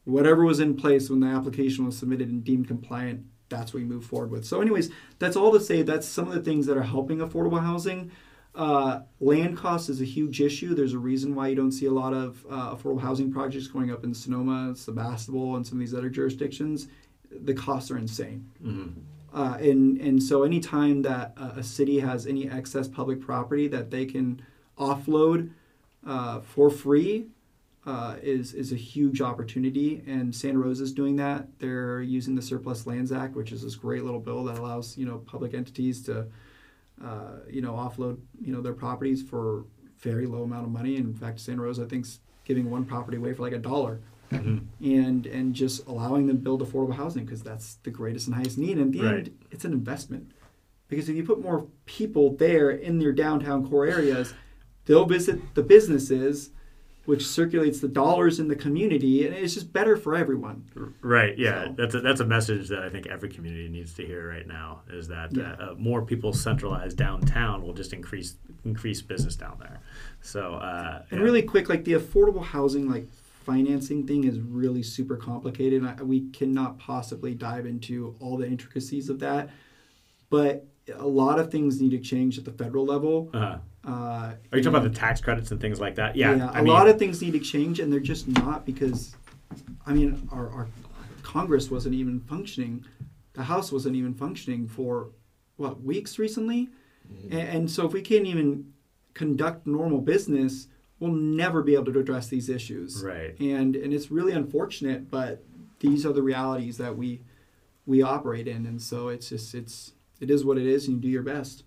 Whatever was in place when the application was submitted and deemed compliant, that's what we move forward with. So, anyways, that's all to say. That's some of the things that are helping affordable housing. Uh, land cost is a huge issue. There's a reason why you don't see a lot of uh, affordable housing projects going up in Sonoma, Sebastopol, and some of these other jurisdictions. The costs are insane. Uh, and, and so anytime that a, a city has any excess public property that they can offload uh, for free uh, is, is a huge opportunity. And Santa Rosa is doing that. They're using the Surplus Lands Act, which is this great little bill that allows you know public entities to uh, you know, offload, you know, their properties for very low amount of money. In fact, Santa Rosa, I think, is giving one property away for like a dollar, and and just allowing them to build affordable housing because that's the greatest and highest need. And in the Right. end, it's an investment because if you put more people there in their downtown core areas, they'll visit the businesses, which circulates the dollars in the community, and it's just better for everyone. Right. Yeah. So- That's a, that's a message that I think every community needs to hear right now. Is that Yeah. uh, more people centralized downtown will just increase increase business down there. So uh, And yeah. really quick, like the affordable housing, like financing thing is really super complicated. And I, we cannot possibly dive into all the intricacies of that. But a lot of things need to change at the federal level. Uh-huh. Uh, Are you talking about the tax credits and things like that? Yeah. yeah, I a mean, lot of things need to change, and they're just not because, I mean, our, our Congress wasn't even functioning, the House wasn't even functioning for what weeks recently, Mm-hmm. and, and so if we can't even conduct normal business, we'll never be able to address these issues. Right. And and it's really unfortunate, but these are the realities that we we operate in, and so it's just it's it is what it is, and you do your best.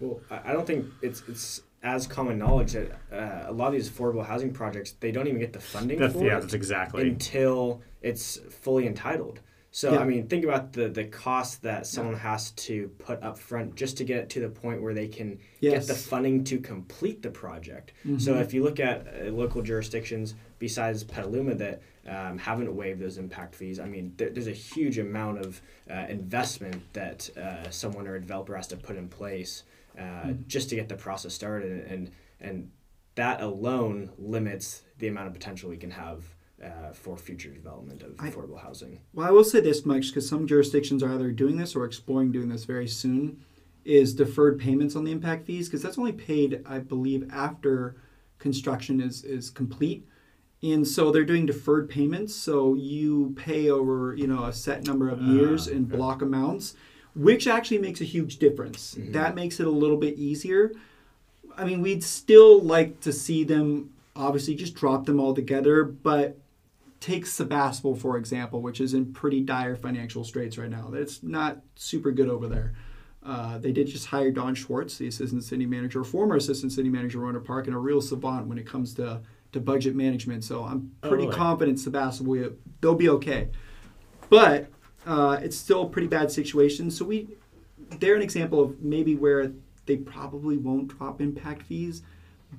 Well, I I don't think it's it's as common knowledge that uh, a lot of these affordable housing projects they don't even get the funding That's, for yeah. That's exactly. until it's fully entitled. So Yeah. I mean, think about the the cost that someone has to put up front just to get it to the point where they can Yes. get the funding to complete the project. Mhm. So if you look at uh, local jurisdictions besides Petaluma that um, haven't waived those impact fees, I mean, there, there's a huge amount of uh, investment that uh, someone or a developer has to put in place uh, just to get the process started, and and that alone limits the amount of potential we can have uh, for future development of I- affordable housing. Well, I will say this much because some jurisdictions are either doing this or exploring doing this very soon. Is deferred payments on the impact fees because that's only paid, I believe, after construction is is complete, and so they're doing deferred payments. So you pay over you know a set number of years Ah, in okay. block amounts, which actually makes a huge difference. That makes it a little bit easier. I mean, we'd still like to see them obviously just drop them all together, but take Sebastopol for example, which is in pretty dire financial straits right now. It's not super good over there. Uh, they did just hire Don Schwartz, the assistant city manager, former assistant city manager Rohnert Park, and a real savant when it comes to, to budget management. So I'm Oh, pretty really? confident Sebastopol will- they'll be okay. But uh, it's still a pretty bad situation. So we they're an example of maybe where they probably won't drop impact fees,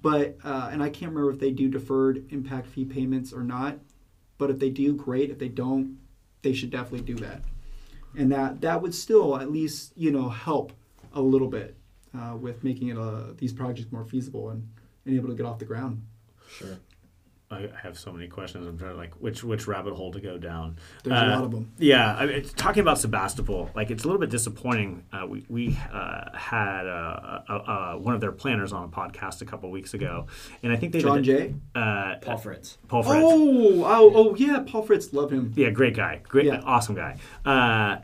but uh, and I can't remember if they do deferred impact fee payments or not. But if they do, great. If they don't, they should definitely do that, and that that would still at least you know help a little bit uh, with making it uh, these projects more feasible and, and able to get off the ground. Sure. I I have so many questions. I'm trying to like which which rabbit hole to go down. There's a Uh, lot of them. Yeah, I mean, it's, talking about Sebastopol, like it's a little bit disappointing. Uh, we we uh, had uh, uh, uh, one of their planners on a podcast a couple weeks ago, and I think they John did, Jay. uh, Paul Fritz. Paul Fritz. Oh, oh, oh, yeah, Paul Fritz, love him. Yeah, great guy, great, Yeah. awesome guy. Uh,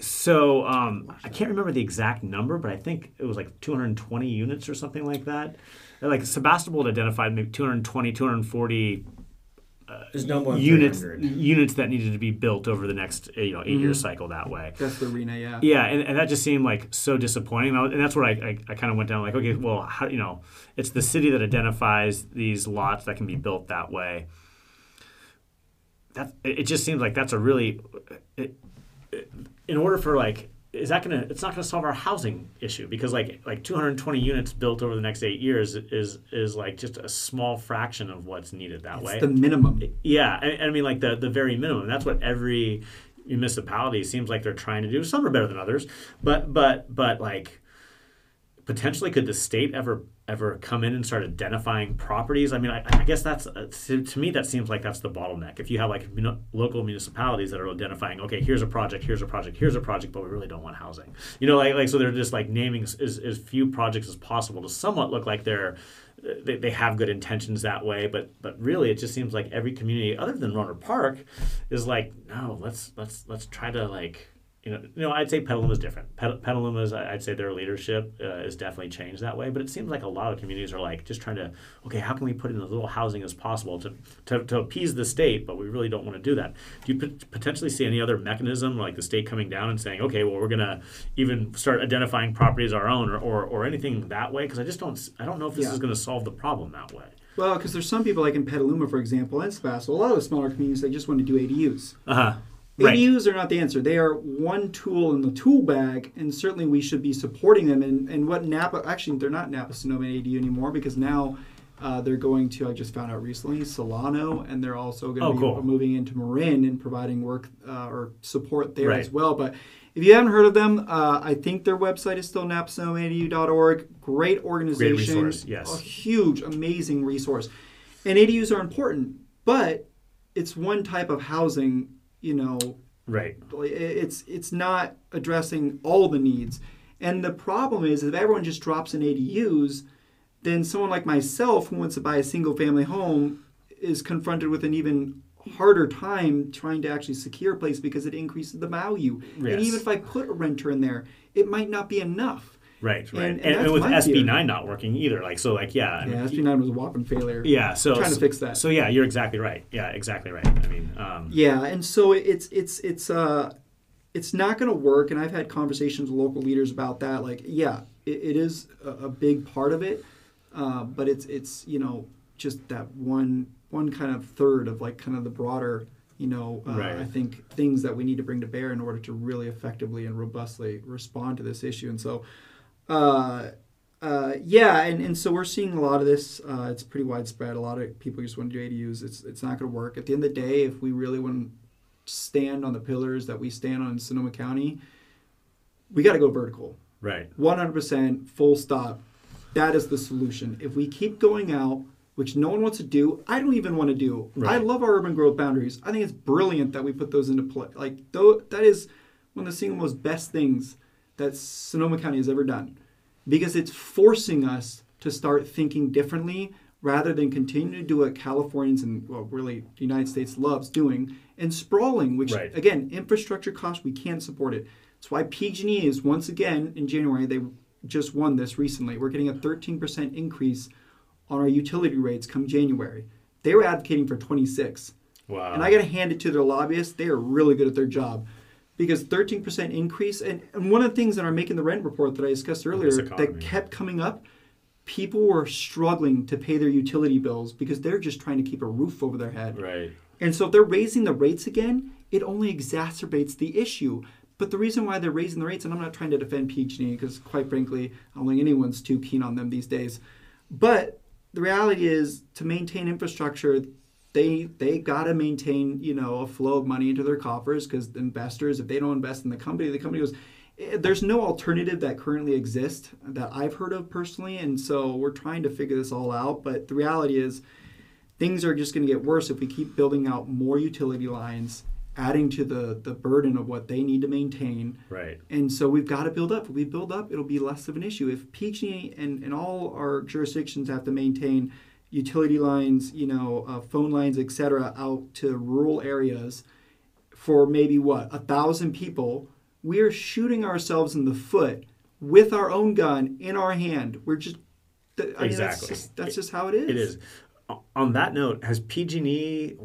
so um, I can't remember the exact number, but I think it was like 220 units or something like that. Like Sebastopol had identified maybe 220, 240 There's no more units units that needed to be built over the next uh, you know 8 year Mhm. cycle that way. That's the arena, yeah. Yeah, and, and that just seemed like so disappointing. And, I was- and that's where I, I, I kind of went down like, okay, well, how, you know, it's the city that identifies these lots that can be built that way. That it, it just seems like that's a really, it, it- in order for like, is that gonna? It's not gonna solve our housing issue because like like 220 units built over the next eight years is is like just a small fraction of what's needed that It's way. the minimum. Yeah, and I mean like the the very minimum. That's what every municipality seems like they're trying to do. Some are better than others, but but but like potentially could the state ever ever come in and start identifying properties? I mean, I, I guess that's uh, to, to me that seems like that's the bottleneck. If you have like muni- local municipalities that are identifying, okay, here's a project, here's a project, here's a project, but we really don't want housing. You know, like like so they're just like naming as, as, few projects as possible to somewhat look like they're they, they have good intentions that way, but but really it just seems like every community other than Rohnert Park is like, no, let's let's let's try to like you know, you know, I'd say Petaluma is different. Pet- Petaluma is, I'd say their leadership uh, is definitely changed that way. But it seems like a lot of communities are like just trying to, okay, how can we put in as little housing as possible to, to, to appease the state, but we really don't want to do that. Do you pot- potentially see any other mechanism, like the state coming down and saying, okay, well, we're going to even start identifying properties our own, or, or, or anything that way? Because I just don't, I don't know if this Yeah. is going to solve the problem that way. Well, because there's some people like in Petaluma, for example, and Sebastopol, a lot of the smaller communities, they just want to do ADUs. Uh huh. Right. ADUs are not the answer. They are one tool in the tool bag, and certainly we should be supporting them. And, and what Napa, actually, they're not Napa Sonoma ADU anymore because now uh, they're going to, I just found out recently, Solano, and they're also going to Oh, be cool. moving into Marin and providing work uh, or support there Right. as well. But if you haven't heard of them, uh, I think their website is still napasonomaadu.org. Great organization. Great resource, yes. A huge, amazing resource. And ADUs are important, but it's one type of housing, you know, Right. it's it's not addressing all the needs. And the problem is if everyone just drops in ADUs, then someone like myself who wants to buy a single family home is confronted with an even harder time trying to actually secure a place because it increases the value. And even if I put a renter in there, it might not be enough. Right. Right. And- And, and with my SB fear. nine not working either. Like so. Like yeah. I mean, Yeah, SB9 was a whopping failure. Yeah, so trying to fix that. So yeah, you're exactly right. Yeah, exactly right. I mean, um, Yeah, and so it's it's it's uh it's not going to work. And I've had conversations with local leaders about that. Like, yeah, it, it is a, a big part of it, uh, but it's it's you know just that one one kind of third of like kind of the broader you know uh, Right. I think things that we need to bring to bear in order to really effectively and robustly respond to this issue. And so. Uh, uh, yeah, and, and so we're seeing a lot of this. Uh, it's pretty widespread. A lot of people just want to do ADUs. It's it's not going to work. At the end of the day, if we really want to stand on the pillars that we stand on in Sonoma County, we got to go vertical. right. 100% full stop. That is the solution. If we keep going out, which no one wants to do, I don't even want to do. I love our urban growth boundaries. I think it's brilliant that we put those into play. Like though that is one of the single most best things that Sonoma County has ever done because it's forcing us to start thinking differently rather than continue to do what Californians and well really the United States loves doing and sprawling, which Right. again, infrastructure costs, we can't support it. That's why PG&E is once again in January they just won this recently. We're getting a 13% increase on our utility rates come January. They were advocating for 26. Wow. And I got to hand it to their lobbyists. They are really good at their job. Because 13% increase, and, and one of the things in our Making the Rent report that I discussed earlier that kept coming up, people were struggling to pay their utility bills because they're just trying to keep a roof over their head. right. And so if they're raising the rates again, it only exacerbates the issue. But the reason why they're raising the rates, and I'm not trying to defend PG&E because quite frankly, I don't think anyone's too keen on them these days. But the reality is, to maintain infrastructure, they they got to maintain you know a flow of money into their coffers because investors, if they don't invest in the company, the company goes. eh, There's no alternative that currently exists that I've heard of personally, and so we're trying to figure this all out. But the reality is, things are just going to get worse if we keep building out more utility lines, adding to the the burden of what they need to maintain. Right. And so we've got to build up. If we build up, it'll be less of an issue. If PG and, and all our jurisdictions have to maintain utility lines, you know, uh, phone lines, et cetera, out to rural areas for maybe what a thousand people, we're shooting ourselves in the foot with our own gun in our hand. We're just I mean, that's Exactly. just, that's just how it is. It is. On that note, has PG&E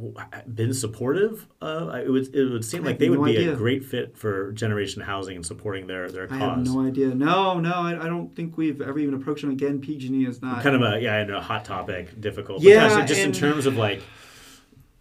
been supportive? Uh, it would it would seem like they would no be idea. a great fit for Generation Housing and supporting their their I cause. have no idea. No, no, I, I don't think we've ever even approached them again. PG&E is not. kind of a yeah, I know, hot topic, difficult. Yeah, just in terms of like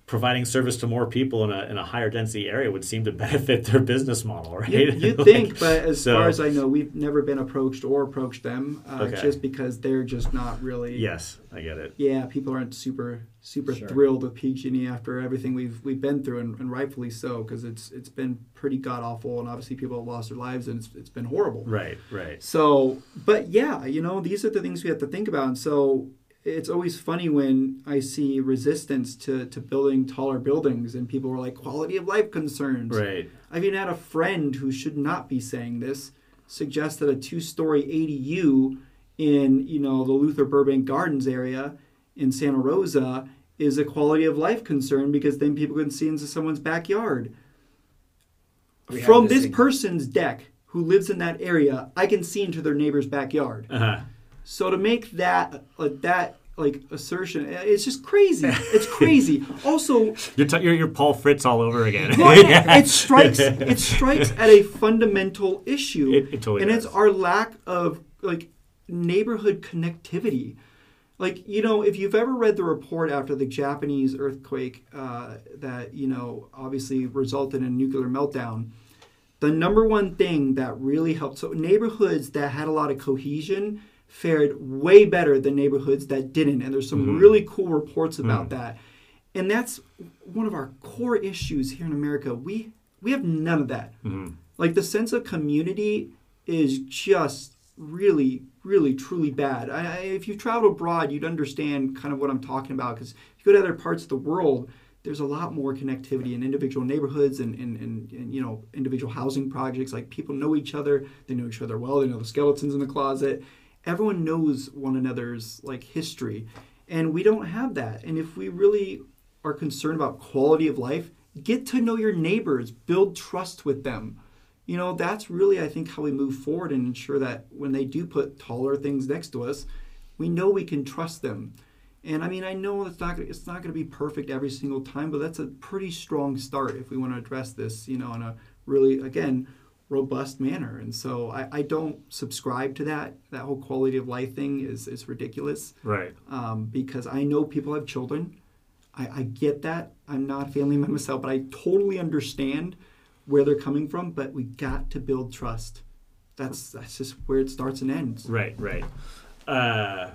providing service to more people in a in a higher density area would seem to benefit their business model, right? You, you'd Like, think, but as so- far as I know, we've never been approached or approached them, uh, Okay. just because they're just not really. yes, I get it. Yeah, people aren't super super Sure. thrilled with PG&E after everything we've we've been through, and, and rightfully so, because it's it's been pretty god awful, and obviously people have lost their lives, and it's, it's been horrible. Right, right. So, but yeah, you know, these are the things we have to think about. And so it's always funny when I see resistance to, to building taller buildings and people are like, quality of life concerns. Right. I've even had a friend who should not be saying this suggest that a two story ADU in, you know, the Luther Burbank Gardens area in Santa Rosa is a quality of life concern because then people can see into someone's backyard. We From this this person's deck who lives in that area, I can see into their neighbor's backyard. Uh-huh. So to make that like that like assertion, it's just crazy. It's crazy. also, You're, t- you're you're Paul Fritz all over again. well, it, it strikes it strikes at a fundamental issue, It- it totally and it's our lack of like neighborhood connectivity. Like you know, if you've ever read the report after the Japanese earthquake uh, that you know obviously resulted in a nuclear meltdown, the number one thing that really helped so neighborhoods that had a lot of cohesion fared way better than neighborhoods that didn't, and there's some mm-hmm. really cool reports about mm. that. And that's one of our core issues here in America. We we have none of that. Mm-hmm. Like the sense of community is just really, really, truly bad. I, I, if you traveled abroad, you'd understand kind of what I'm talking about. Because if you go to other parts of the world, there's a lot more connectivity in individual neighborhoods and, and, and, and you know individual housing projects. Like people know each other, they know each other well. They know the skeletons in the closet. Everyone knows one another's like history, and we don't have that. And if we really are concerned about quality of life, get to know your neighbors, build trust with them. You know, that's really, I think, how we move forward and ensure that when they do put taller things next to us, we know we can trust them. And I mean, I know it's not it's not going to be perfect every single time, but that's a pretty strong start if we want to address this, you know, in a really again robust manner. And so I, I don't subscribe to that. That whole quality of life thing is is ridiculous right. um, because I know people have children. I, I get that. I'm not a family member myself, but I totally understand where they're coming from. But we got to build trust. That's that's just where it starts and ends. Right, right. Uh,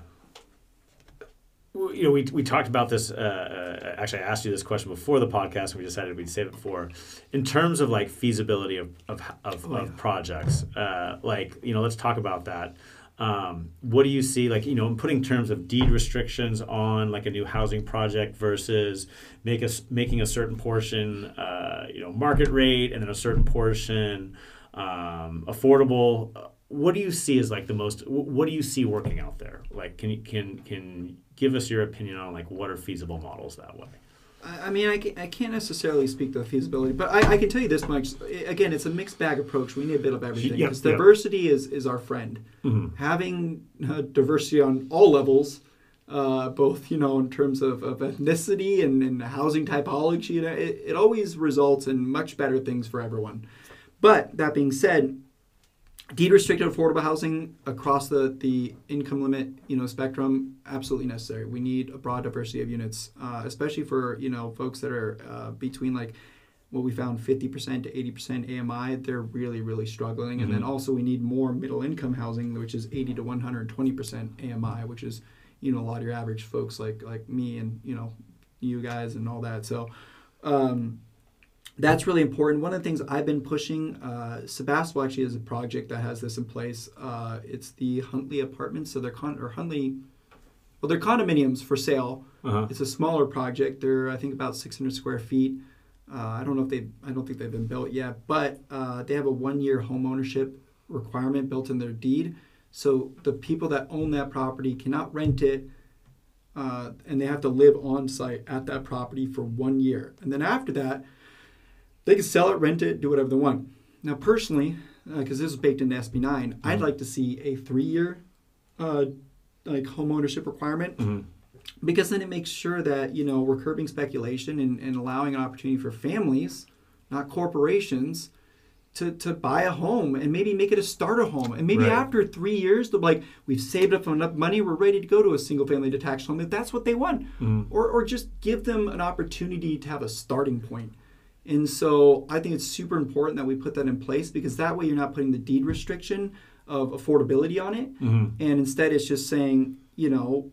you know, we, we talked about this. Uh, uh, actually, I asked you this question before the podcast, and we decided we'd save it for. In terms of like feasibility of of, of, Oh, of yeah. projects, uh, like you know, let's talk about that. Um, what do you see, like you know, in putting terms of deed restrictions on like a new housing project versus make us making a certain portion, uh, you know, market rate, and then a certain portion um, affordable. What do you see as like the most? What do you see working out there? Like, can you can can give us your opinion on like what are feasible models that way? I I mean, I can't, necessarily speak to the feasibility, but I, I can tell you this much. Again, it's a mixed bag approach. We need a bit of everything Yep, because yep. diversity is, is our friend. Having uh, diversity on all levels, uh, both you know in terms of, of ethnicity and, and housing typology, you know, it, it always results in much better things for everyone. But that being said, deed restricted affordable housing across the, the income limit you know spectrum absolutely necessary. We need a broad diversity of units uh, especially for you know folks that are uh, between like what we found 50% to 80% AMI they're really really struggling. And then also we need more middle income housing which is 80 to 120% AMI which is you know a lot of your average folks like like me and you know you guys and all that. So um, that's really important. One of the things I've been pushing, uh, Sebastopol actually has a project that has this in place. Uh, it's the Huntley Apartments. So they're con- or Huntley, well, they're condominiums for sale. Uh-huh. It's a smaller project. They're I think about 600 square feet. Uh, I don't know if they, I don't think they've been built yet, but uh, they have a one-year home ownership requirement built in their deed. So the people that own that property cannot rent it, uh, and they have to live on site at that property for one year. And then after that, they can sell it, rent it, do whatever they want. Now, personally, uh, because this is baked into SB9, I'd mm-hmm. like to see a three-year, uh, like home ownership requirement. Mm-hmm. because then it makes sure that you know we're curbing speculation and, and allowing an opportunity for families not corporations to, to buy a home and maybe make it a starter home and maybe Right. after three years they're like we've saved up enough money we're ready to go to a single family detached home if that's what they want mm-hmm. or, or just give them an opportunity to have a starting point and so i think it's super important that we put that in place because that way you're not putting the deed restriction of affordability on it. And instead it's just saying you know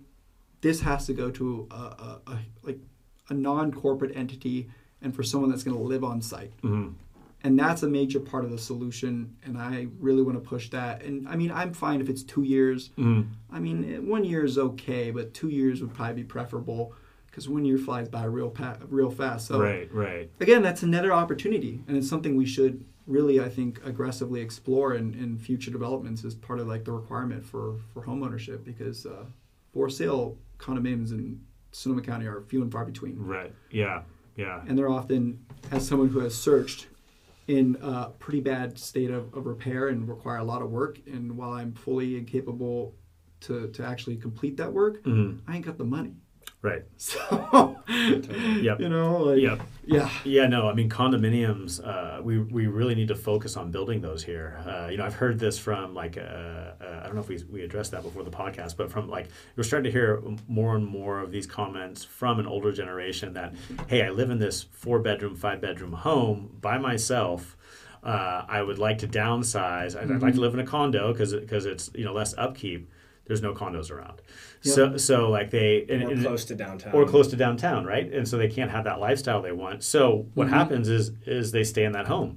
this has to go to a, a, a like a non-corporate entity and for someone that's going to live on site. Mhm. and that's a major part of the solution and i really want to push that. And i mean i'm fine if it's two years. Mhm. i mean one year is okay but two years would probably be preferable because one year flies by real pa- real fast so Right, right. again that's another opportunity and it's something we should really i think aggressively explore in, in future developments as part of like the requirement for for homeownership because uh, for sale condominiums in sonoma county are few and far between Right. Yeah. Yeah. and they're often, as someone who has searched, in a pretty bad state of, of repair and require a lot of work. And while I'm fully incapable to, to actually complete that work, Mhm. I ain't got the money. Right. So, Yep. you know, like, Yep. yeah. Yeah, no, I mean condominiums. Uh, we we really need to focus on building those here. Uh, you know, I've heard this from like uh, uh, I don't know if we we addressed that before the podcast, but from like we're starting to hear more and more of these comments from an older generation that, hey, I live in this four bedroom, five bedroom home by myself. Uh, I would like to downsize. I'd, I'd like to live in a condo because because it's you know less upkeep. There's no condos around, Yep. so so like they and, or and- close to downtown. or close to downtown, right? And so they can't have that lifestyle they want. So what Mhm. happens is is they stay in that home.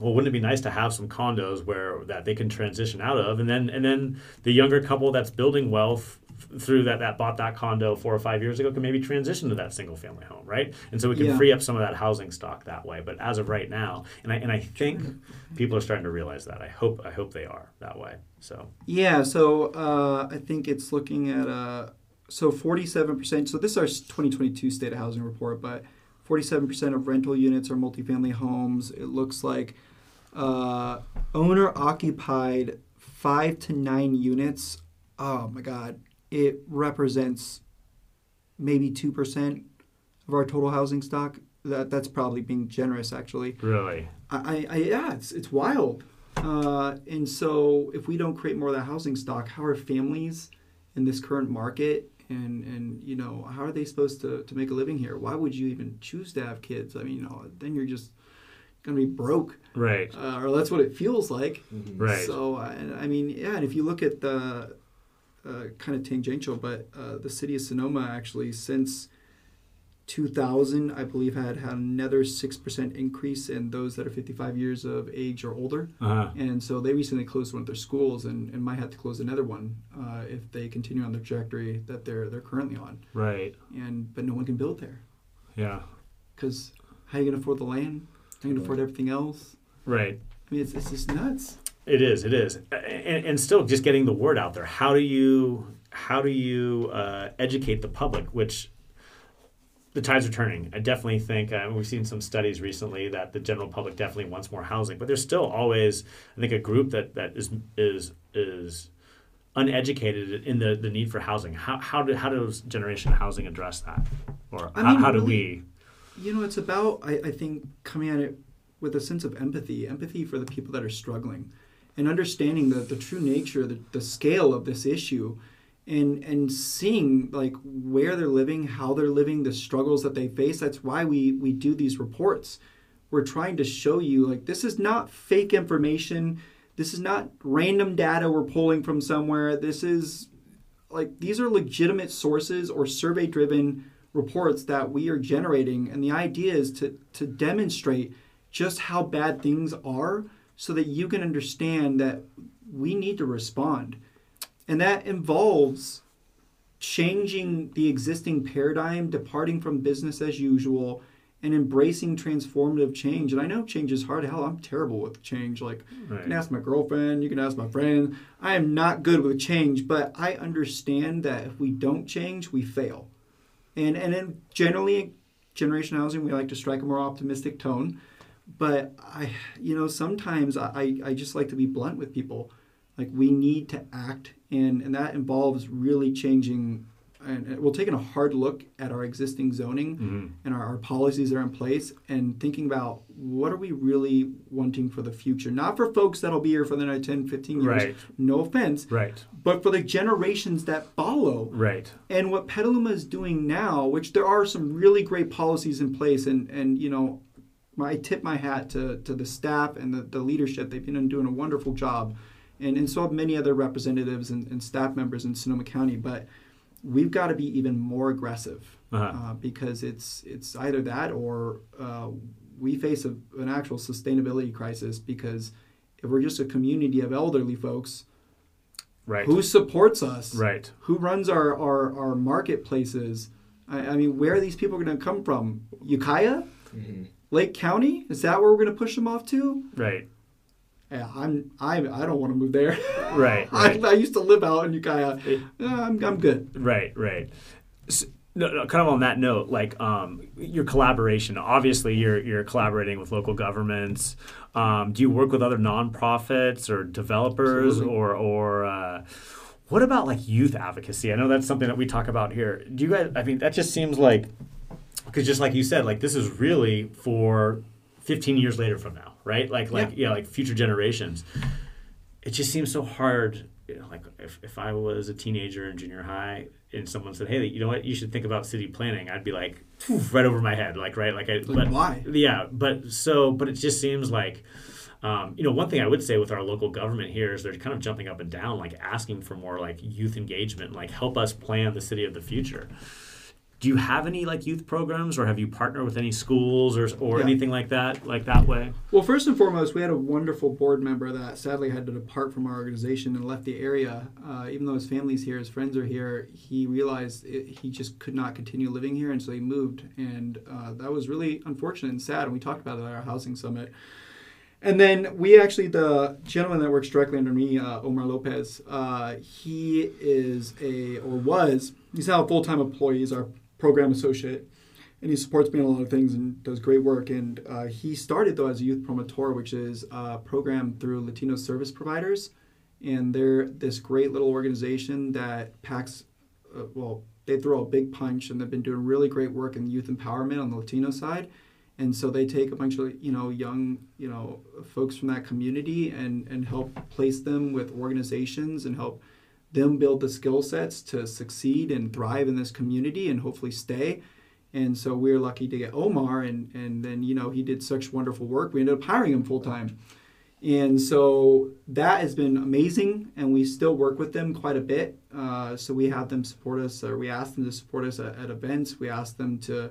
Well, wouldn't it be nice to have some condos where that they can transition out of, and then and then the younger couple that's building wealth f- through that that bought that condo four or five years ago can maybe transition to that single family home, right? And so we can Yeah. free up some of that housing stock that way. But as of right now, and I and I think people are starting to realize that. I hope I hope they are that way. So Yeah, so uh, I think it's looking at uh, so 47%. So this is our 2022 State of Housing report, but 47% of rental units are multifamily homes. It looks like uh, owner occupied five to nine units. Oh my God, it represents maybe 2% of our total housing stock. That, that's probably being generous, actually. really, I, I, I yeah, it's it's wild. Uh, and so if we don't create more of that housing stock, how are families in this current market and and you know how are they supposed to, to make a living here? Why would you even choose to have kids? I mean, you know, then you're just gonna be broke, right, uh, or that's what it feels like. right, So I, I mean, yeah, and if you look at the uh, kind of tangential, but uh, the city of Sonoma actually since 2000, I believe, had had another six percent increase in those that are 55 years of age or older, uh-huh. and so they recently closed one of their schools and, and might have to close another one uh, if they continue on the trajectory that they're they're currently on. right, And but no one can build there yeah, because how are you going to afford the land? How are you going to afford everything else? right. I mean, it's, it's just nuts. It is. It is, and, and still just getting the word out there. How do you how do you uh, educate the public? Which the tides are turning. I definitely think uh, we've seen some studies recently that the general public definitely wants more housing, but there's still always, I think, a group that that is is is uneducated in the, the need for housing. How how do how does generation housing address that, or I how, mean, how do really- we? You know, it's about, I, I think, coming at it with a sense of empathy empathy for the people that are struggling and understanding the, the true nature, the, the scale of this issue. And, and seeing like where they're living, how they're living, the struggles that they face. That's why we, we do these reports. We're trying to show you like this is not fake information. This is not random data we're pulling from somewhere. This is like these are legitimate sources or survey driven reports that we are generating and the idea is to to demonstrate just how bad things are so that you can understand that we need to respond and that involves changing the existing paradigm departing from business as usual and embracing transformative change and i know change is hard hell i'm terrible with change like you can ask my girlfriend, you can ask my friend. I am not good with change, but I understand that if we don't change, we fail. And and then generally, generation housing, we like to strike a more optimistic tone. But I, you know, sometimes I, I just like to be blunt with people. Like we need to act, and and that involves really changing and, we're taking a hard look at our existing zoning Mhm. and our, our policies that are in place and thinking about what are we really wanting for the future not for folks that'll be here for the next 10 15 years Right. no offense Right. but for the generations that follow Right. and what Petaluma is doing now, which there are some really great policies in place, and, and you know, I tip my hat to, to the staff and the, the leadership. They've been doing a wonderful job. And, and so have many other representatives and, and staff members in Sonoma County. But we've got to be even more aggressive Uh-huh. uh, because it's, it's either that or uh, we face a, an actual sustainability crisis because if we're just a community of elderly folks, Right. who supports us? right. who runs our, our, our marketplaces? I, I mean, where are these people going to come from? Ukiah? Mhm. Lake County? Is that where we're going to push them off to? Right. Yeah, I'm, I, I don't want to move there. Right. I, Right. I used to live out in Ukiah. Uh, I'm, I'm good. Right, right. S no, no, kind of on that note, like um, your collaboration. Obviously, you're you're collaborating with local governments. Um, do you work with other nonprofits or developers, Absolutely. or or uh, what about like youth advocacy? I know that's something that we talk about here. Do you guys? I mean, that just seems like because just like you said, like this is really for 15 years later from now, right? Like like yeah, like future generations. It just seems so hard. You know, like if, if I was a teenager in junior high and someone said, "Hey, you know what? You should think about city planning," I'd be like, right over my head, like right, like I. but, why? Yeah, but so, but it just seems like. Um, you know, one thing I would say with our local government here is they're kind of jumping up and down, like asking for more like youth engagement, like help us plan the city of the future. Do you have any like youth programs, or have you partnered with any schools, or or Yeah. anything like that, like that way? Well, first and foremost, we had a wonderful board member that sadly had to depart from our organization and left the area. Uh, even though his family's here, his friends are here, he realized it, he just could not continue living here, and so he moved. And uh, that was really unfortunate and sad. And we talked about it at our housing summit. And then we actually, the gentleman that works directly under me, uh, Omar Lopez, uh, he is a, or was, he's now a full time employee, he's our program associate and he supports me in a lot of things and does great work. And uh, he started though as a youth promotor, which is a program through Latino service providers, and they're this great little organization that packs, uh, well, they throw a big punch, and they've been doing really great work in youth empowerment on the Latino side. And so they take a bunch of you know young you know folks from that community and and help place them with organizations and help them build the skill sets to succeed and thrive in this community and hopefully stay. And so we were lucky to get Omar, and, and then, you know, he did such wonderful work. We ended up hiring him full time. And so that has been amazing, and we still work with them quite a bit. Uh, so we have them support us, or we ask them to support us at, at events. We ask them to,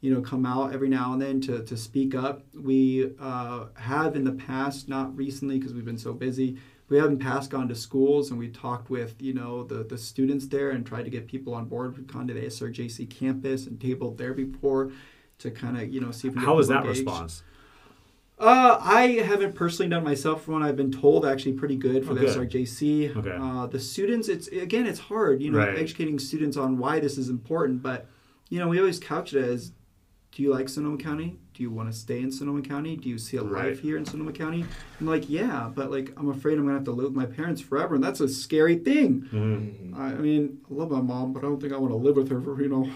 you know, come out every now and then to, to speak up. We uh, have in the past, not recently because we've been so busy, we haven't passed gone to schools and we talked with, you know, the, the students there and tried to get people on board. We've gone to the SRJC campus and tabled there before to kind of, you know, see if How was that engaged. response? Uh, I haven't personally done myself for one. I've been told actually pretty good for Oh, the good. SRJC. Okay. Uh, the students, it's again, it's hard, you know, Right. educating students on why this is important. But you know, we always couch it as, do you like Sonoma County? Do you want to stay in Sonoma County? Do you see a Right. life here in Sonoma County? I'm like, yeah, but like, I'm afraid I'm gonna have to live with my parents forever, and that's a scary thing. Mhm. I I mean, I love my mom, but I don't think I want to live with her for you know,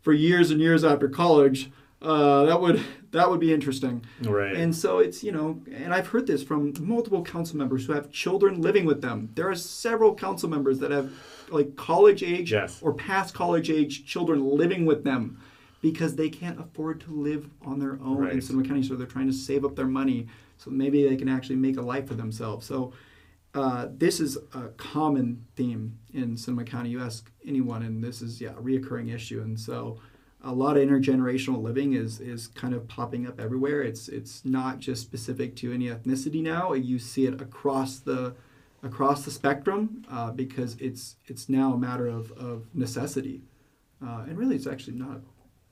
for years and years after college. Uh, that would that would be interesting. Right. And so it's, you know, and I've heard this from multiple council members who have children living with them. There are several council members that have like college age Yes. or past college age children living with them because they can't afford to live on their own in Right. Sonoma County. So they're trying to save up their money so maybe they can actually make a life for themselves. So uh, this is a common theme in Sonoma County. You ask anyone, and this is yeah a reoccurring issue. And so a lot of intergenerational living is is kind of popping up everywhere. It's it's not just specific to any ethnicity now. You see it across the across the spectrum uh, because it's it's now a matter of, of necessity. Uh, and really, it's actually not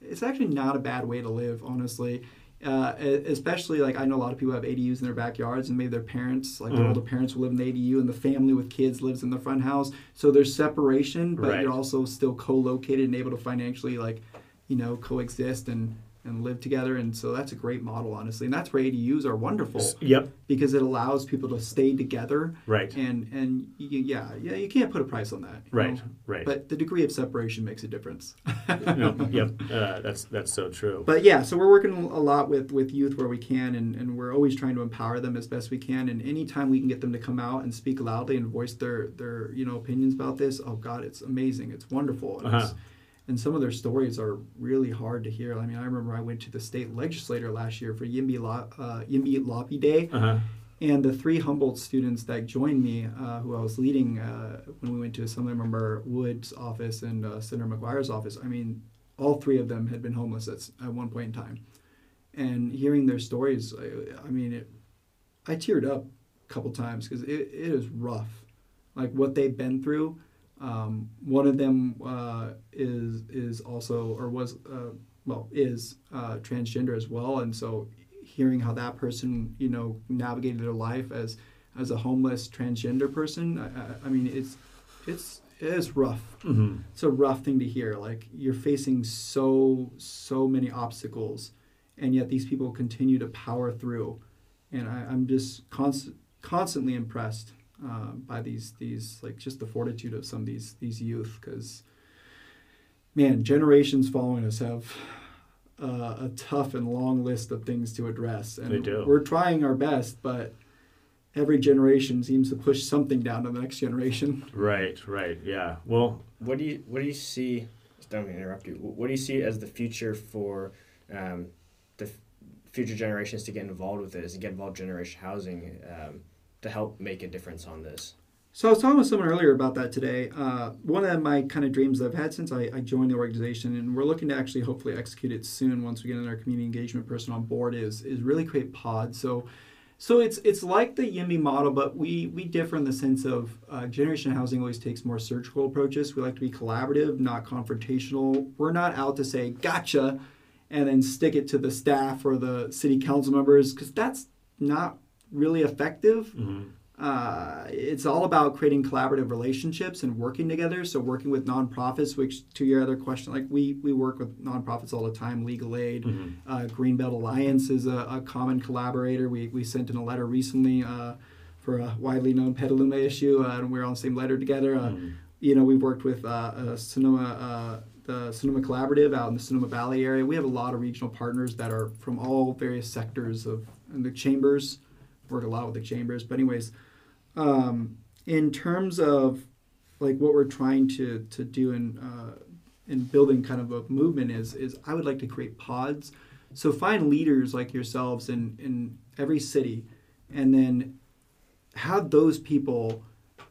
it's actually not a bad way to live, honestly. Uh, especially like I know a lot of people have ADUs in their backyards, and maybe their parents, like their Mhm. older parents, will live in the ADU, and the family with kids lives in the front house. So there's separation, but Right. you're also still co-located and able to financially like, you know, coexist and and live together. And so that's a great model, honestly. And that's where ADUs are wonderful Yep. because it allows people to stay together. Right. And and you, yeah, yeah, you can't put a price on that. Right. know? Right. But the degree of separation makes a difference. no, yep. Uh, that's that's so true. But yeah, so we're working a lot with, with youth where we can, and, and we're always trying to empower them as best we can. And anytime we can get them to come out and speak loudly and voice their, their you know opinions about this, oh God, it's amazing, it's wonderful, and, Uh-huh. And some of their stories are really hard to hear. I mean, I remember I went to the state legislator last year for Yimby Lo- uh, Yimby Lobby Day, uh-huh. and the three Humboldt students that joined me, uh, who I was leading uh, when we went to Assemblymember Wood's office and uh, Senator McGuire's office, I mean, all three of them had been homeless at, at one point in time. And hearing their stories, I, I mean, it, I teared up a couple times because it, it is rough. Like what they've been through. Um, one of them uh, is is also or was uh, well is uh, transgender as well, and so hearing how that person you know navigated their life as as a homeless transgender person, I, I, mean it's it's it is rough. hmm It's a rough thing to hear. Like you're facing so so many obstacles, and yet these people continue to power through, and I, I'm just const- constantly impressed uh, by these these like just the fortitude of some of these these youth because man generations following us have uh, a tough and long list of things to address and They do. we're trying our best but every generation seems to push something down to the next generation Right. Right. Yeah. Well. What do you what do you see? Don't interrupt you. What do you see as the future for um, the future generations to get involved with this and get involved generation housing um, to help make a difference on this? So I was talking with someone earlier about that today. Uh, one of my kind of dreams that I've had since I, I joined the organization, and we're looking to actually hopefully execute it soon once we get another community engagement person on board, is is really create pods. So, so it's it's like the YIMBY model, but we we differ in the sense of uh, generation housing always takes more surgical approaches. We like to be collaborative, not confrontational. We're not out to say gotcha, and then stick it to the staff or the city council members because that's not really effective mhm. uh, it's all about creating collaborative relationships and working together. So working with nonprofits, which to your other question, like we we work with nonprofits all the time. Legal Aid, Mhm. uh, Greenbelt Alliance is a, a common collaborator. We we sent in a letter recently uh, for a widely known Petaluma issue, uh, and we are on the same letter together. Uh, Mhm. You know, we've worked with uh, uh, Sonoma. Uh, the Sonoma Collaborative out in the Sonoma Valley area. We have a lot of regional partners that are from all various sectors of the chambers. Work a lot with the chambers, but anyways, um, in terms of like what we're trying to to do in uh, in building kind of a movement is is I would like to create pods. So find leaders like yourselves in in every city, and then have those people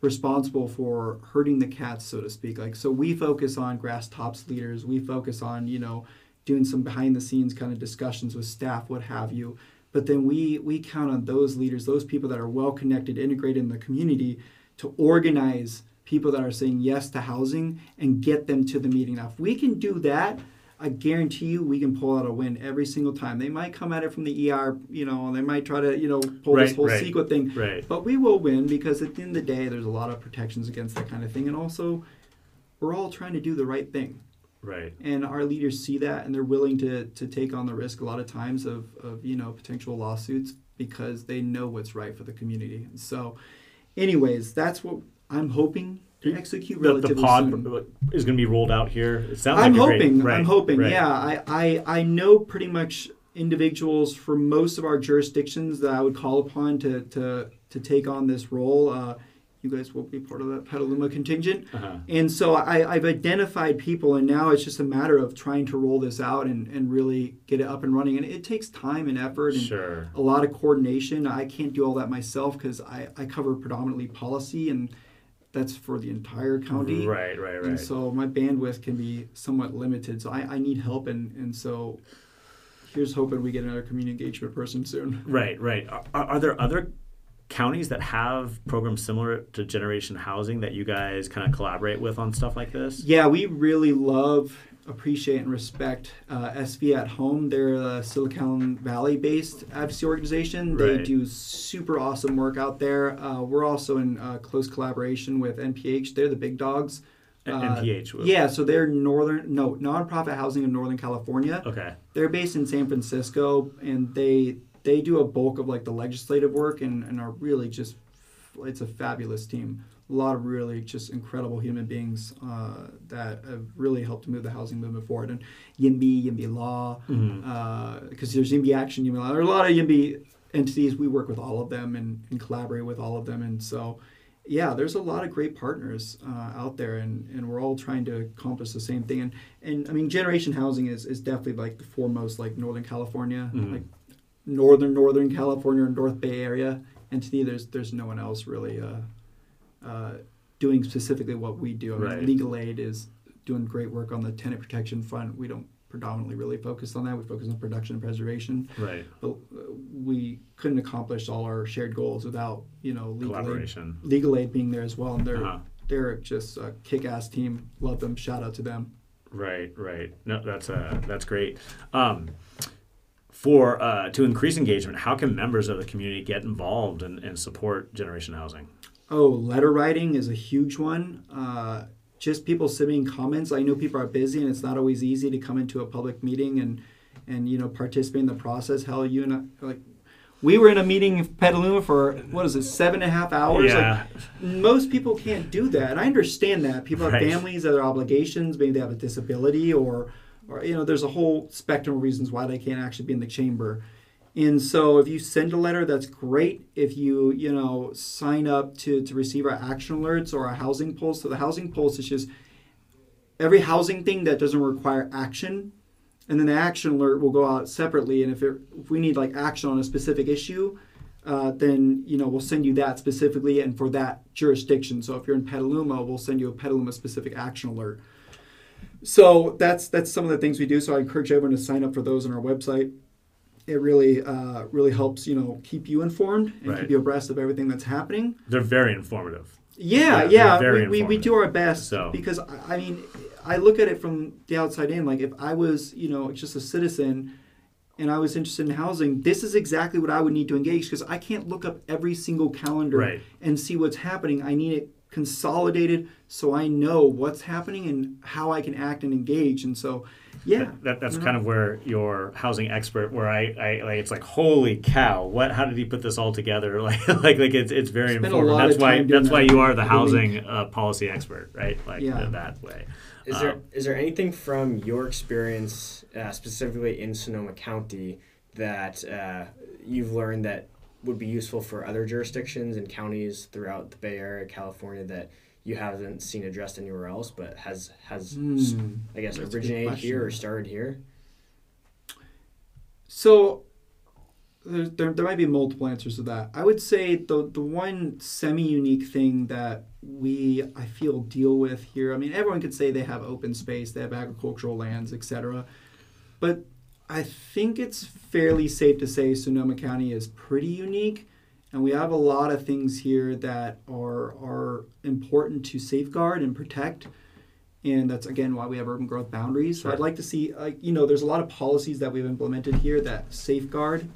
responsible for herding the cats, so to speak. Like so, we focus on grass tops leaders. We focus on you know doing some behind the scenes kind of discussions with staff, what have you. But then we we count on those leaders, those people that are well connected, integrated in the community, to organize people that are saying yes to housing and get them to the meeting. Now, if we can do that, I guarantee you we can pull out a win every single time. They might come at it from the ER, you know, and they might try to, you know, pull this Right, whole right. CEQA thing. Right. But we will win because at the end of the day, there's a lot of protections against that kind of thing. And also, we're all trying to do the right thing. Right. And our leaders see that and they're willing to, to take on the risk a lot of times of, of, you know, potential lawsuits because they know what's right for the community. And so, anyways, that's what I'm hoping to execute The, relatively the pod soon. is going to be rolled out here. It sounds I'm like hoping. right, I'm hoping. right. Yeah, I, I I know pretty much individuals from most of our jurisdictions that I would call upon to to to take on this role. Uh, you guys will be part of that Petaluma contingent. Uh-huh. And so I, I've identified people, and now it's just a matter of trying to roll this out and, and really get it up and running. And it takes time and effort and Sure. a lot of coordination. I can't do all that myself because I, I cover predominantly policy, and that's for the entire county. Right. Right. right. And so my bandwidth can be somewhat limited. So I, I need help, and, and so here's hoping we get another community engagement person soon. Right, right. Are, are there other counties that have programs similar to Generation Housing that you guys kind of collaborate with on stuff like this? Yeah, we really love, appreciate, and respect uh, SV at Home. They're a Silicon Valley based advocacy organization. They Right. do super awesome work out there. Uh, we're also in uh, close collaboration with NPH. They're the big dogs Uh, NPH. Yeah, so they're northern no nonprofit housing in Northern California. Okay. They're based in San Francisco, and they they do a bulk of like the legislative work, and, and are really just it's a fabulous team. A lot of really just incredible human beings uh, that have really helped move the housing movement forward. And YIMBY, YIMBY Law, because there's YIMBY Action, YIMBY Law. There are a lot of YIMBY entities. We work with all of them and, and collaborate with all of them, and so yeah, there's a lot of great partners uh, out there, and, and we're all trying to accomplish the same thing. And and I mean, Generation Housing is, is definitely like the foremost like Northern California, Mhm. like Northern Northern California or North Bay Area entity. There's there's no one else really uh, uh, doing specifically what we do. I mean, Right. Legal Aid is doing great work on the tenant protection front. We don't predominantly really focus on that. We focus on production and preservation. Right. But uh, we couldn't accomplish all our shared goals without you know legal aid legal aid being there as well and they're Uh-huh. they're just a kick-ass team love them shout out to them Right, right. No, that's uh, that's great. Um, for uh, to increase engagement, how can members of the community get involved and, and support Generation Housing? oh letter writing is a huge one. Uh, just people submitting comments. I know people are busy and it's not always easy to come into a public meeting and and you know participate in the process. Hell you and I, like we were in a meeting in Petaluma for what is it seven and a half hours? Yeah. like most people can't do that. And i understand that. People have Right. families other obligations. Maybe they have a disability or or you know there's a whole spectrum of reasons why they can't actually be in the chamber. And so if you send a letter that's great. If you you know sign up to to receive our action alerts or our housing pulse so the housing pulse is just every housing thing that doesn't require action and then the action alert will go out separately and if, it, if we need like action on a specific issue uh, then you know we'll send you that specifically and for that jurisdiction. So if you're in petaluma we'll send you a petaluma specific action alert so that's that's some of the things we do so i encourage everyone to sign up for those on our website it really uh, really helps you know keep you informed and Right. keep you abreast of everything that's happening They're very informative. yeah, Yeah, yeah, we, we, we do our best So- because I I mean I look at it from the outside in. Like if I was you know just a citizen and I was interested in housing, this is exactly what I would need to engage because I can't look up every single calendar Right. and see what's happening. I need it consolidated so I know what's happening and how I can act and engage. And so, yeah, That, that's Mhm. kind of where your housing expert, where I, I like, it's like, holy cow, what? How did he put this all together? Like, like, like it's it's very Spent a informative. That's why time doing that's why you are the housing uh, policy expert, right? Like Yeah. th- that way. Is there Um, is there anything from your experience, uh, specifically in Sonoma County, that uh, you've learned that would be useful for other jurisdictions and counties throughout the Bay Area, California, that you haven't seen addressed anywhere else, but has has Hmm. I guess That's a good originated here or started here? So there, there, there might be multiple answers to that. I would say the the one semi unique thing that we I feel deal with here. I mean, everyone could say they have open space, they have agricultural lands, etc. But I think it's fairly safe to say Sonoma County is pretty unique, and we have a lot of things here that are are important to safeguard and protect. And that's again why we have urban growth boundaries. So I'd like to see, like you know, there's a lot of policies that we've implemented here that safeguard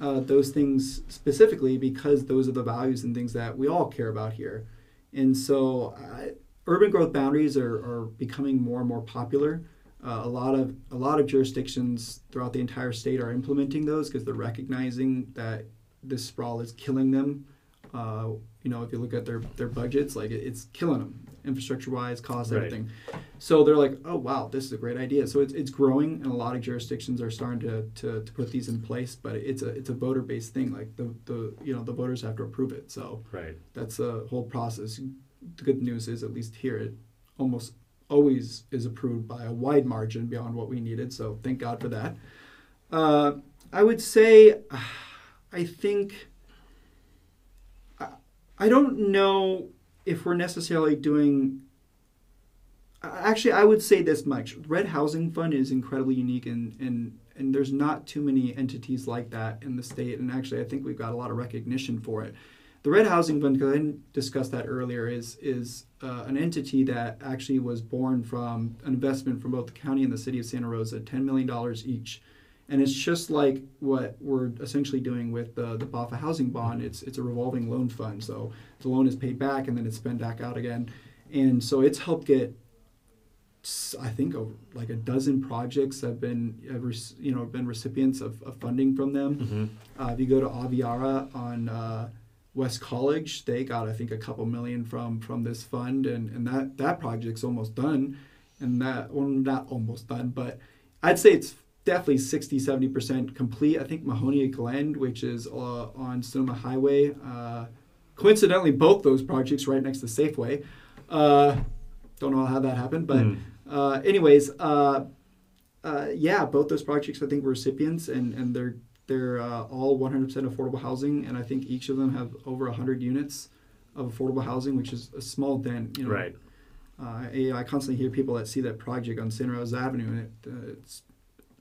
uh, those things specifically because those are the values and things that we all care about here. And so, uh, urban growth boundaries are, are becoming more and more popular. Uh, a lot of a lot of jurisdictions throughout the entire state are implementing those because they're recognizing that this sprawl is killing them. Uh, you know, if you look at their their budgets, like it, it's killing them infrastructure wise, cost, Right. everything. So they're like, oh wow, this is a great idea. So it's, it's growing, and a lot of jurisdictions are starting to, to, to put these in place. But it's a it's a voter based thing. Like the, the you know the voters have to approve it. So Right. that's a whole process. The good news is, at least here, it almost always is approved by a wide margin beyond what we needed. So thank God for that. Uh, I would say, I think, I, I don't know if we're necessarily doing. Actually, I would say this much: Red Housing Fund is incredibly unique, and and and there's not too many entities like that in the state. And actually, I think we've got a lot of recognition for it. The Red Housing Fund, because I didn't discuss that earlier, is is uh, an entity that actually was born from an investment from both the county and the city of Santa Rosa, ten million dollars each, and it's just like what we're essentially doing with the the BAHFA housing bond. It's it's a revolving loan fund, so the loan is paid back and then it's spent back out again, and so it's helped get. I think over, like a dozen projects have been, you know, been recipients of, of funding from them. Mm-hmm. Uh, if you go to Aviara on uh, West College, they got I think a couple million from from this fund, and, and that that project's almost done, and that well not almost done, but I'd say it's definitely 60 70 percent complete. I think Mahonia Glen, which is uh, on Sonoma Highway, uh, coincidentally both those projects right next to Safeway. Uh, don't know how that happened, but Mm. uh, anyways, uh, uh, yeah, both those projects I think were recipients, and and they're they're uh, all 100% affordable housing, and I think each of them have over 100 units of affordable housing, which is a small dent. You know, Right. Uh, I, I constantly hear people that see that project on Santa Rosa Avenue, and it, uh, it's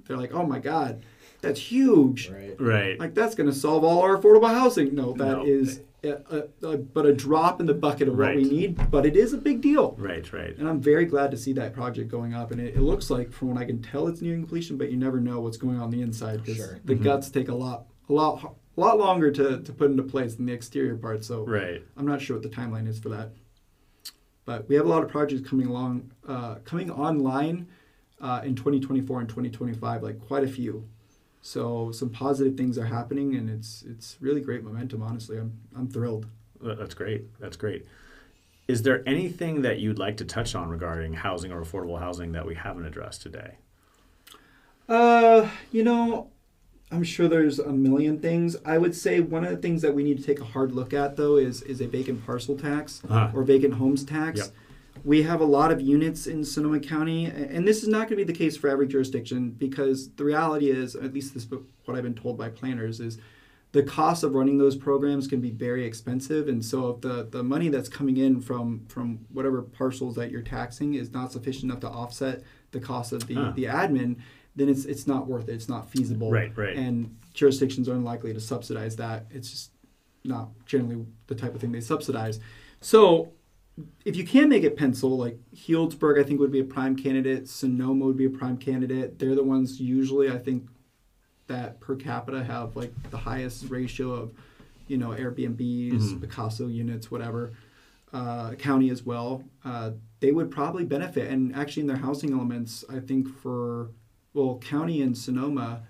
they're like, "Oh my God, that's huge! Right. Right. Like that's going to solve all our affordable housing." No, that No. is a, a, a, but a drop in the bucket of what we need. But it is a big deal. Right. Right. And I'm very glad to see that project going up. And it, it looks like, from what I can tell, it's nearing completion. But you never know what's going on the inside because Sure. the Mhm. guts take a lot, a lot, a lot longer to, to put into place than the exterior part. So Right. I'm not sure what the timeline is for that. But we have a lot of projects coming along, uh, coming online uh, in 2024 and 2025, like quite a few. So some positive things are happening, and it's it's really great momentum. Honestly, I'm I'm thrilled. That's great. That's great. Is there anything that you'd like to touch on regarding housing or affordable housing that we haven't addressed today? Uh, you know, I'm sure there's a million things. I would say one of the things that we need to take a hard look at though is is a vacant parcel tax Uh-huh. or vacant homes tax. Yep. We have a lot of units in Sonoma County, and this is not going to be the case for every jurisdiction because the reality is, at least this is what I've been told by planners, is the cost of running those programs can be very expensive, and so if the, the money that's coming in from from whatever parcels that you're taxing is not sufficient enough to offset the cost of the, Huh. the admin, then it's it's not worth it. It's not feasible. Right, right. And jurisdictions are unlikely to subsidize that. It's just not generally the type of thing they subsidize. So if you can make it pencil, like Healdsburg, I think would be a prime candidate. Sonoma would be a prime candidate. They're the ones usually I think that per capita have like the highest ratio of, you know, Airbnbs, Mhm. Picasso units, whatever. Uh, county as well. Uh, they would probably benefit, and actually in their housing elements, I think for well, county and Sonoma.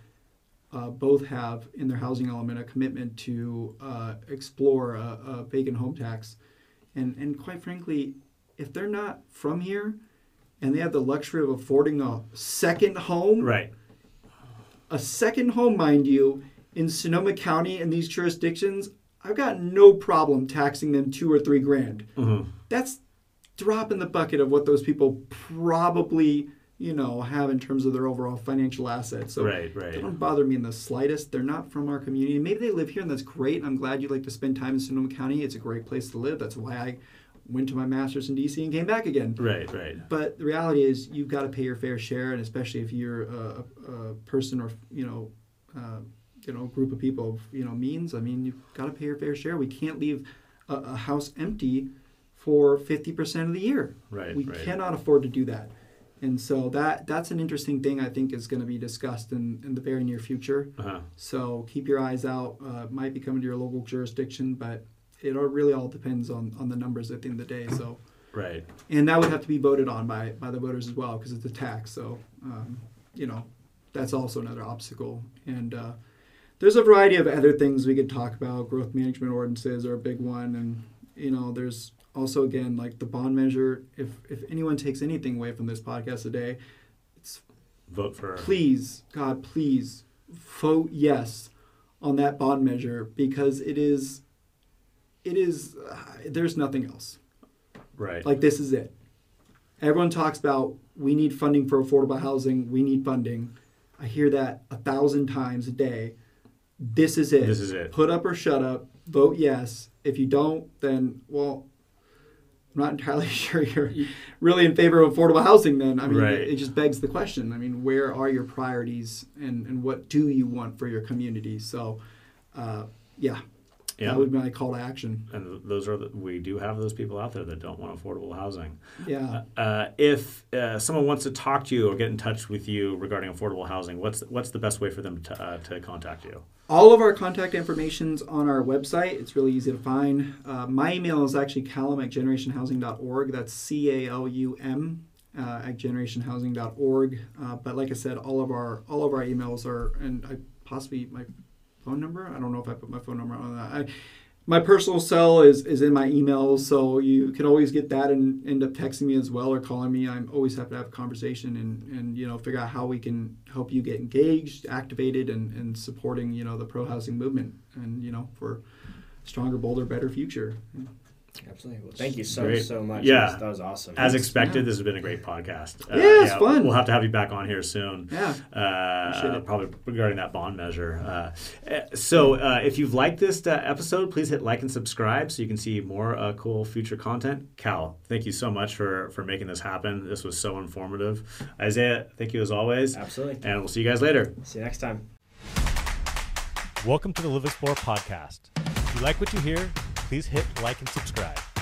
Uh, both have in their housing element a commitment to uh, explore a, a vacant home tax, and and quite frankly, if they're not from here, and they have the luxury of affording a second home, Right. a second home, mind you, in Sonoma County and these jurisdictions, I've got no problem taxing them two or three grand. Mhm. That's drop in the bucket of what those people probably, you know, have in terms of their overall financial assets. So Right, right. they don't bother me in the slightest. They're not from our community. Maybe they live here, and that's great. I'm glad you like to spend time in Sonoma County. It's a great place to live. That's why I went to my master's in DC and came back again. Right, right. But the reality is, you've got to pay your fair share, and especially if you're a, a, person or you know, uh, you know, group of people of you know means. I mean, you've got to pay your fair share. We can't leave a, a house empty for fifty percent of the year. Right, we right. cannot afford to do that. And so that that's an interesting thing I think is going to be discussed in, in the very near future. Uh-huh. So keep your eyes out. Uh, might be coming to your local jurisdiction, but it all, really all depends on, on the numbers at the end of the day. So Right. and that would have to be voted on by, by the voters as well because it's a tax. So, um, you know, that's also another obstacle. And uh, there's a variety of other things we could talk about. Growth management ordinances are a big one, and you know, there's also again like the bond measure. If if anyone takes anything away from this podcast today, it's Vote for. please, God, please vote yes on that bond measure because it is, it is. Uh, there's nothing else. Right. Like this is it. Everyone talks about we need funding for affordable housing. We need funding. I hear that a thousand times a day. This is it. This is it. Put up or shut up. Vote yes. If you don't, then well, I'm not entirely sure you're really in favor of affordable housing. Then I mean, Right. it, it just begs the question. I mean, where are your priorities, and and what do you want for your community? So, uh, yeah, Yeah. that would be my call to action. And those are the, we do have those people out there that don't want affordable housing. Yeah. Uh, if uh, someone wants to talk to you or get in touch with you regarding affordable housing, what's what's the best way for them to, uh, to contact you? All of our contact information's on our website. It's really easy to find. Uh, my email is actually callum at generationhousing.org. That's C A L U M uh, at generationhousing.org. Uh, but like I said, all of our all of our emails are, and I possibly my phone number. I don't know if I put my phone number on that. I, my personal cell is, is in my emails, so you can always get that and end up texting me as well or calling me. I'm always happy to have a conversation and, and you know figure out how we can help you get engaged, activated, and, and supporting you know the pro housing movement and you know for stronger, bolder, better future. Absolutely. Well, thank you so Great. so much. Yeah. That was, that was awesome. As expected, Yeah. this has been a great podcast. Uh, Yeah, it's fun. We'll have to have you back on here soon. Yeah. Uh, probably regarding that bond measure. Uh, uh, so, uh, if you've liked this uh, episode, please hit like and subscribe so you can see more uh, cool future content. Cal, thank you so much for for making this happen. This was so informative. Isaiah, thank you as always, Absolutely. and we'll see you guys later. See you next time. Welcome to the Live Explore podcast. If you like what you hear, please hit like and subscribe.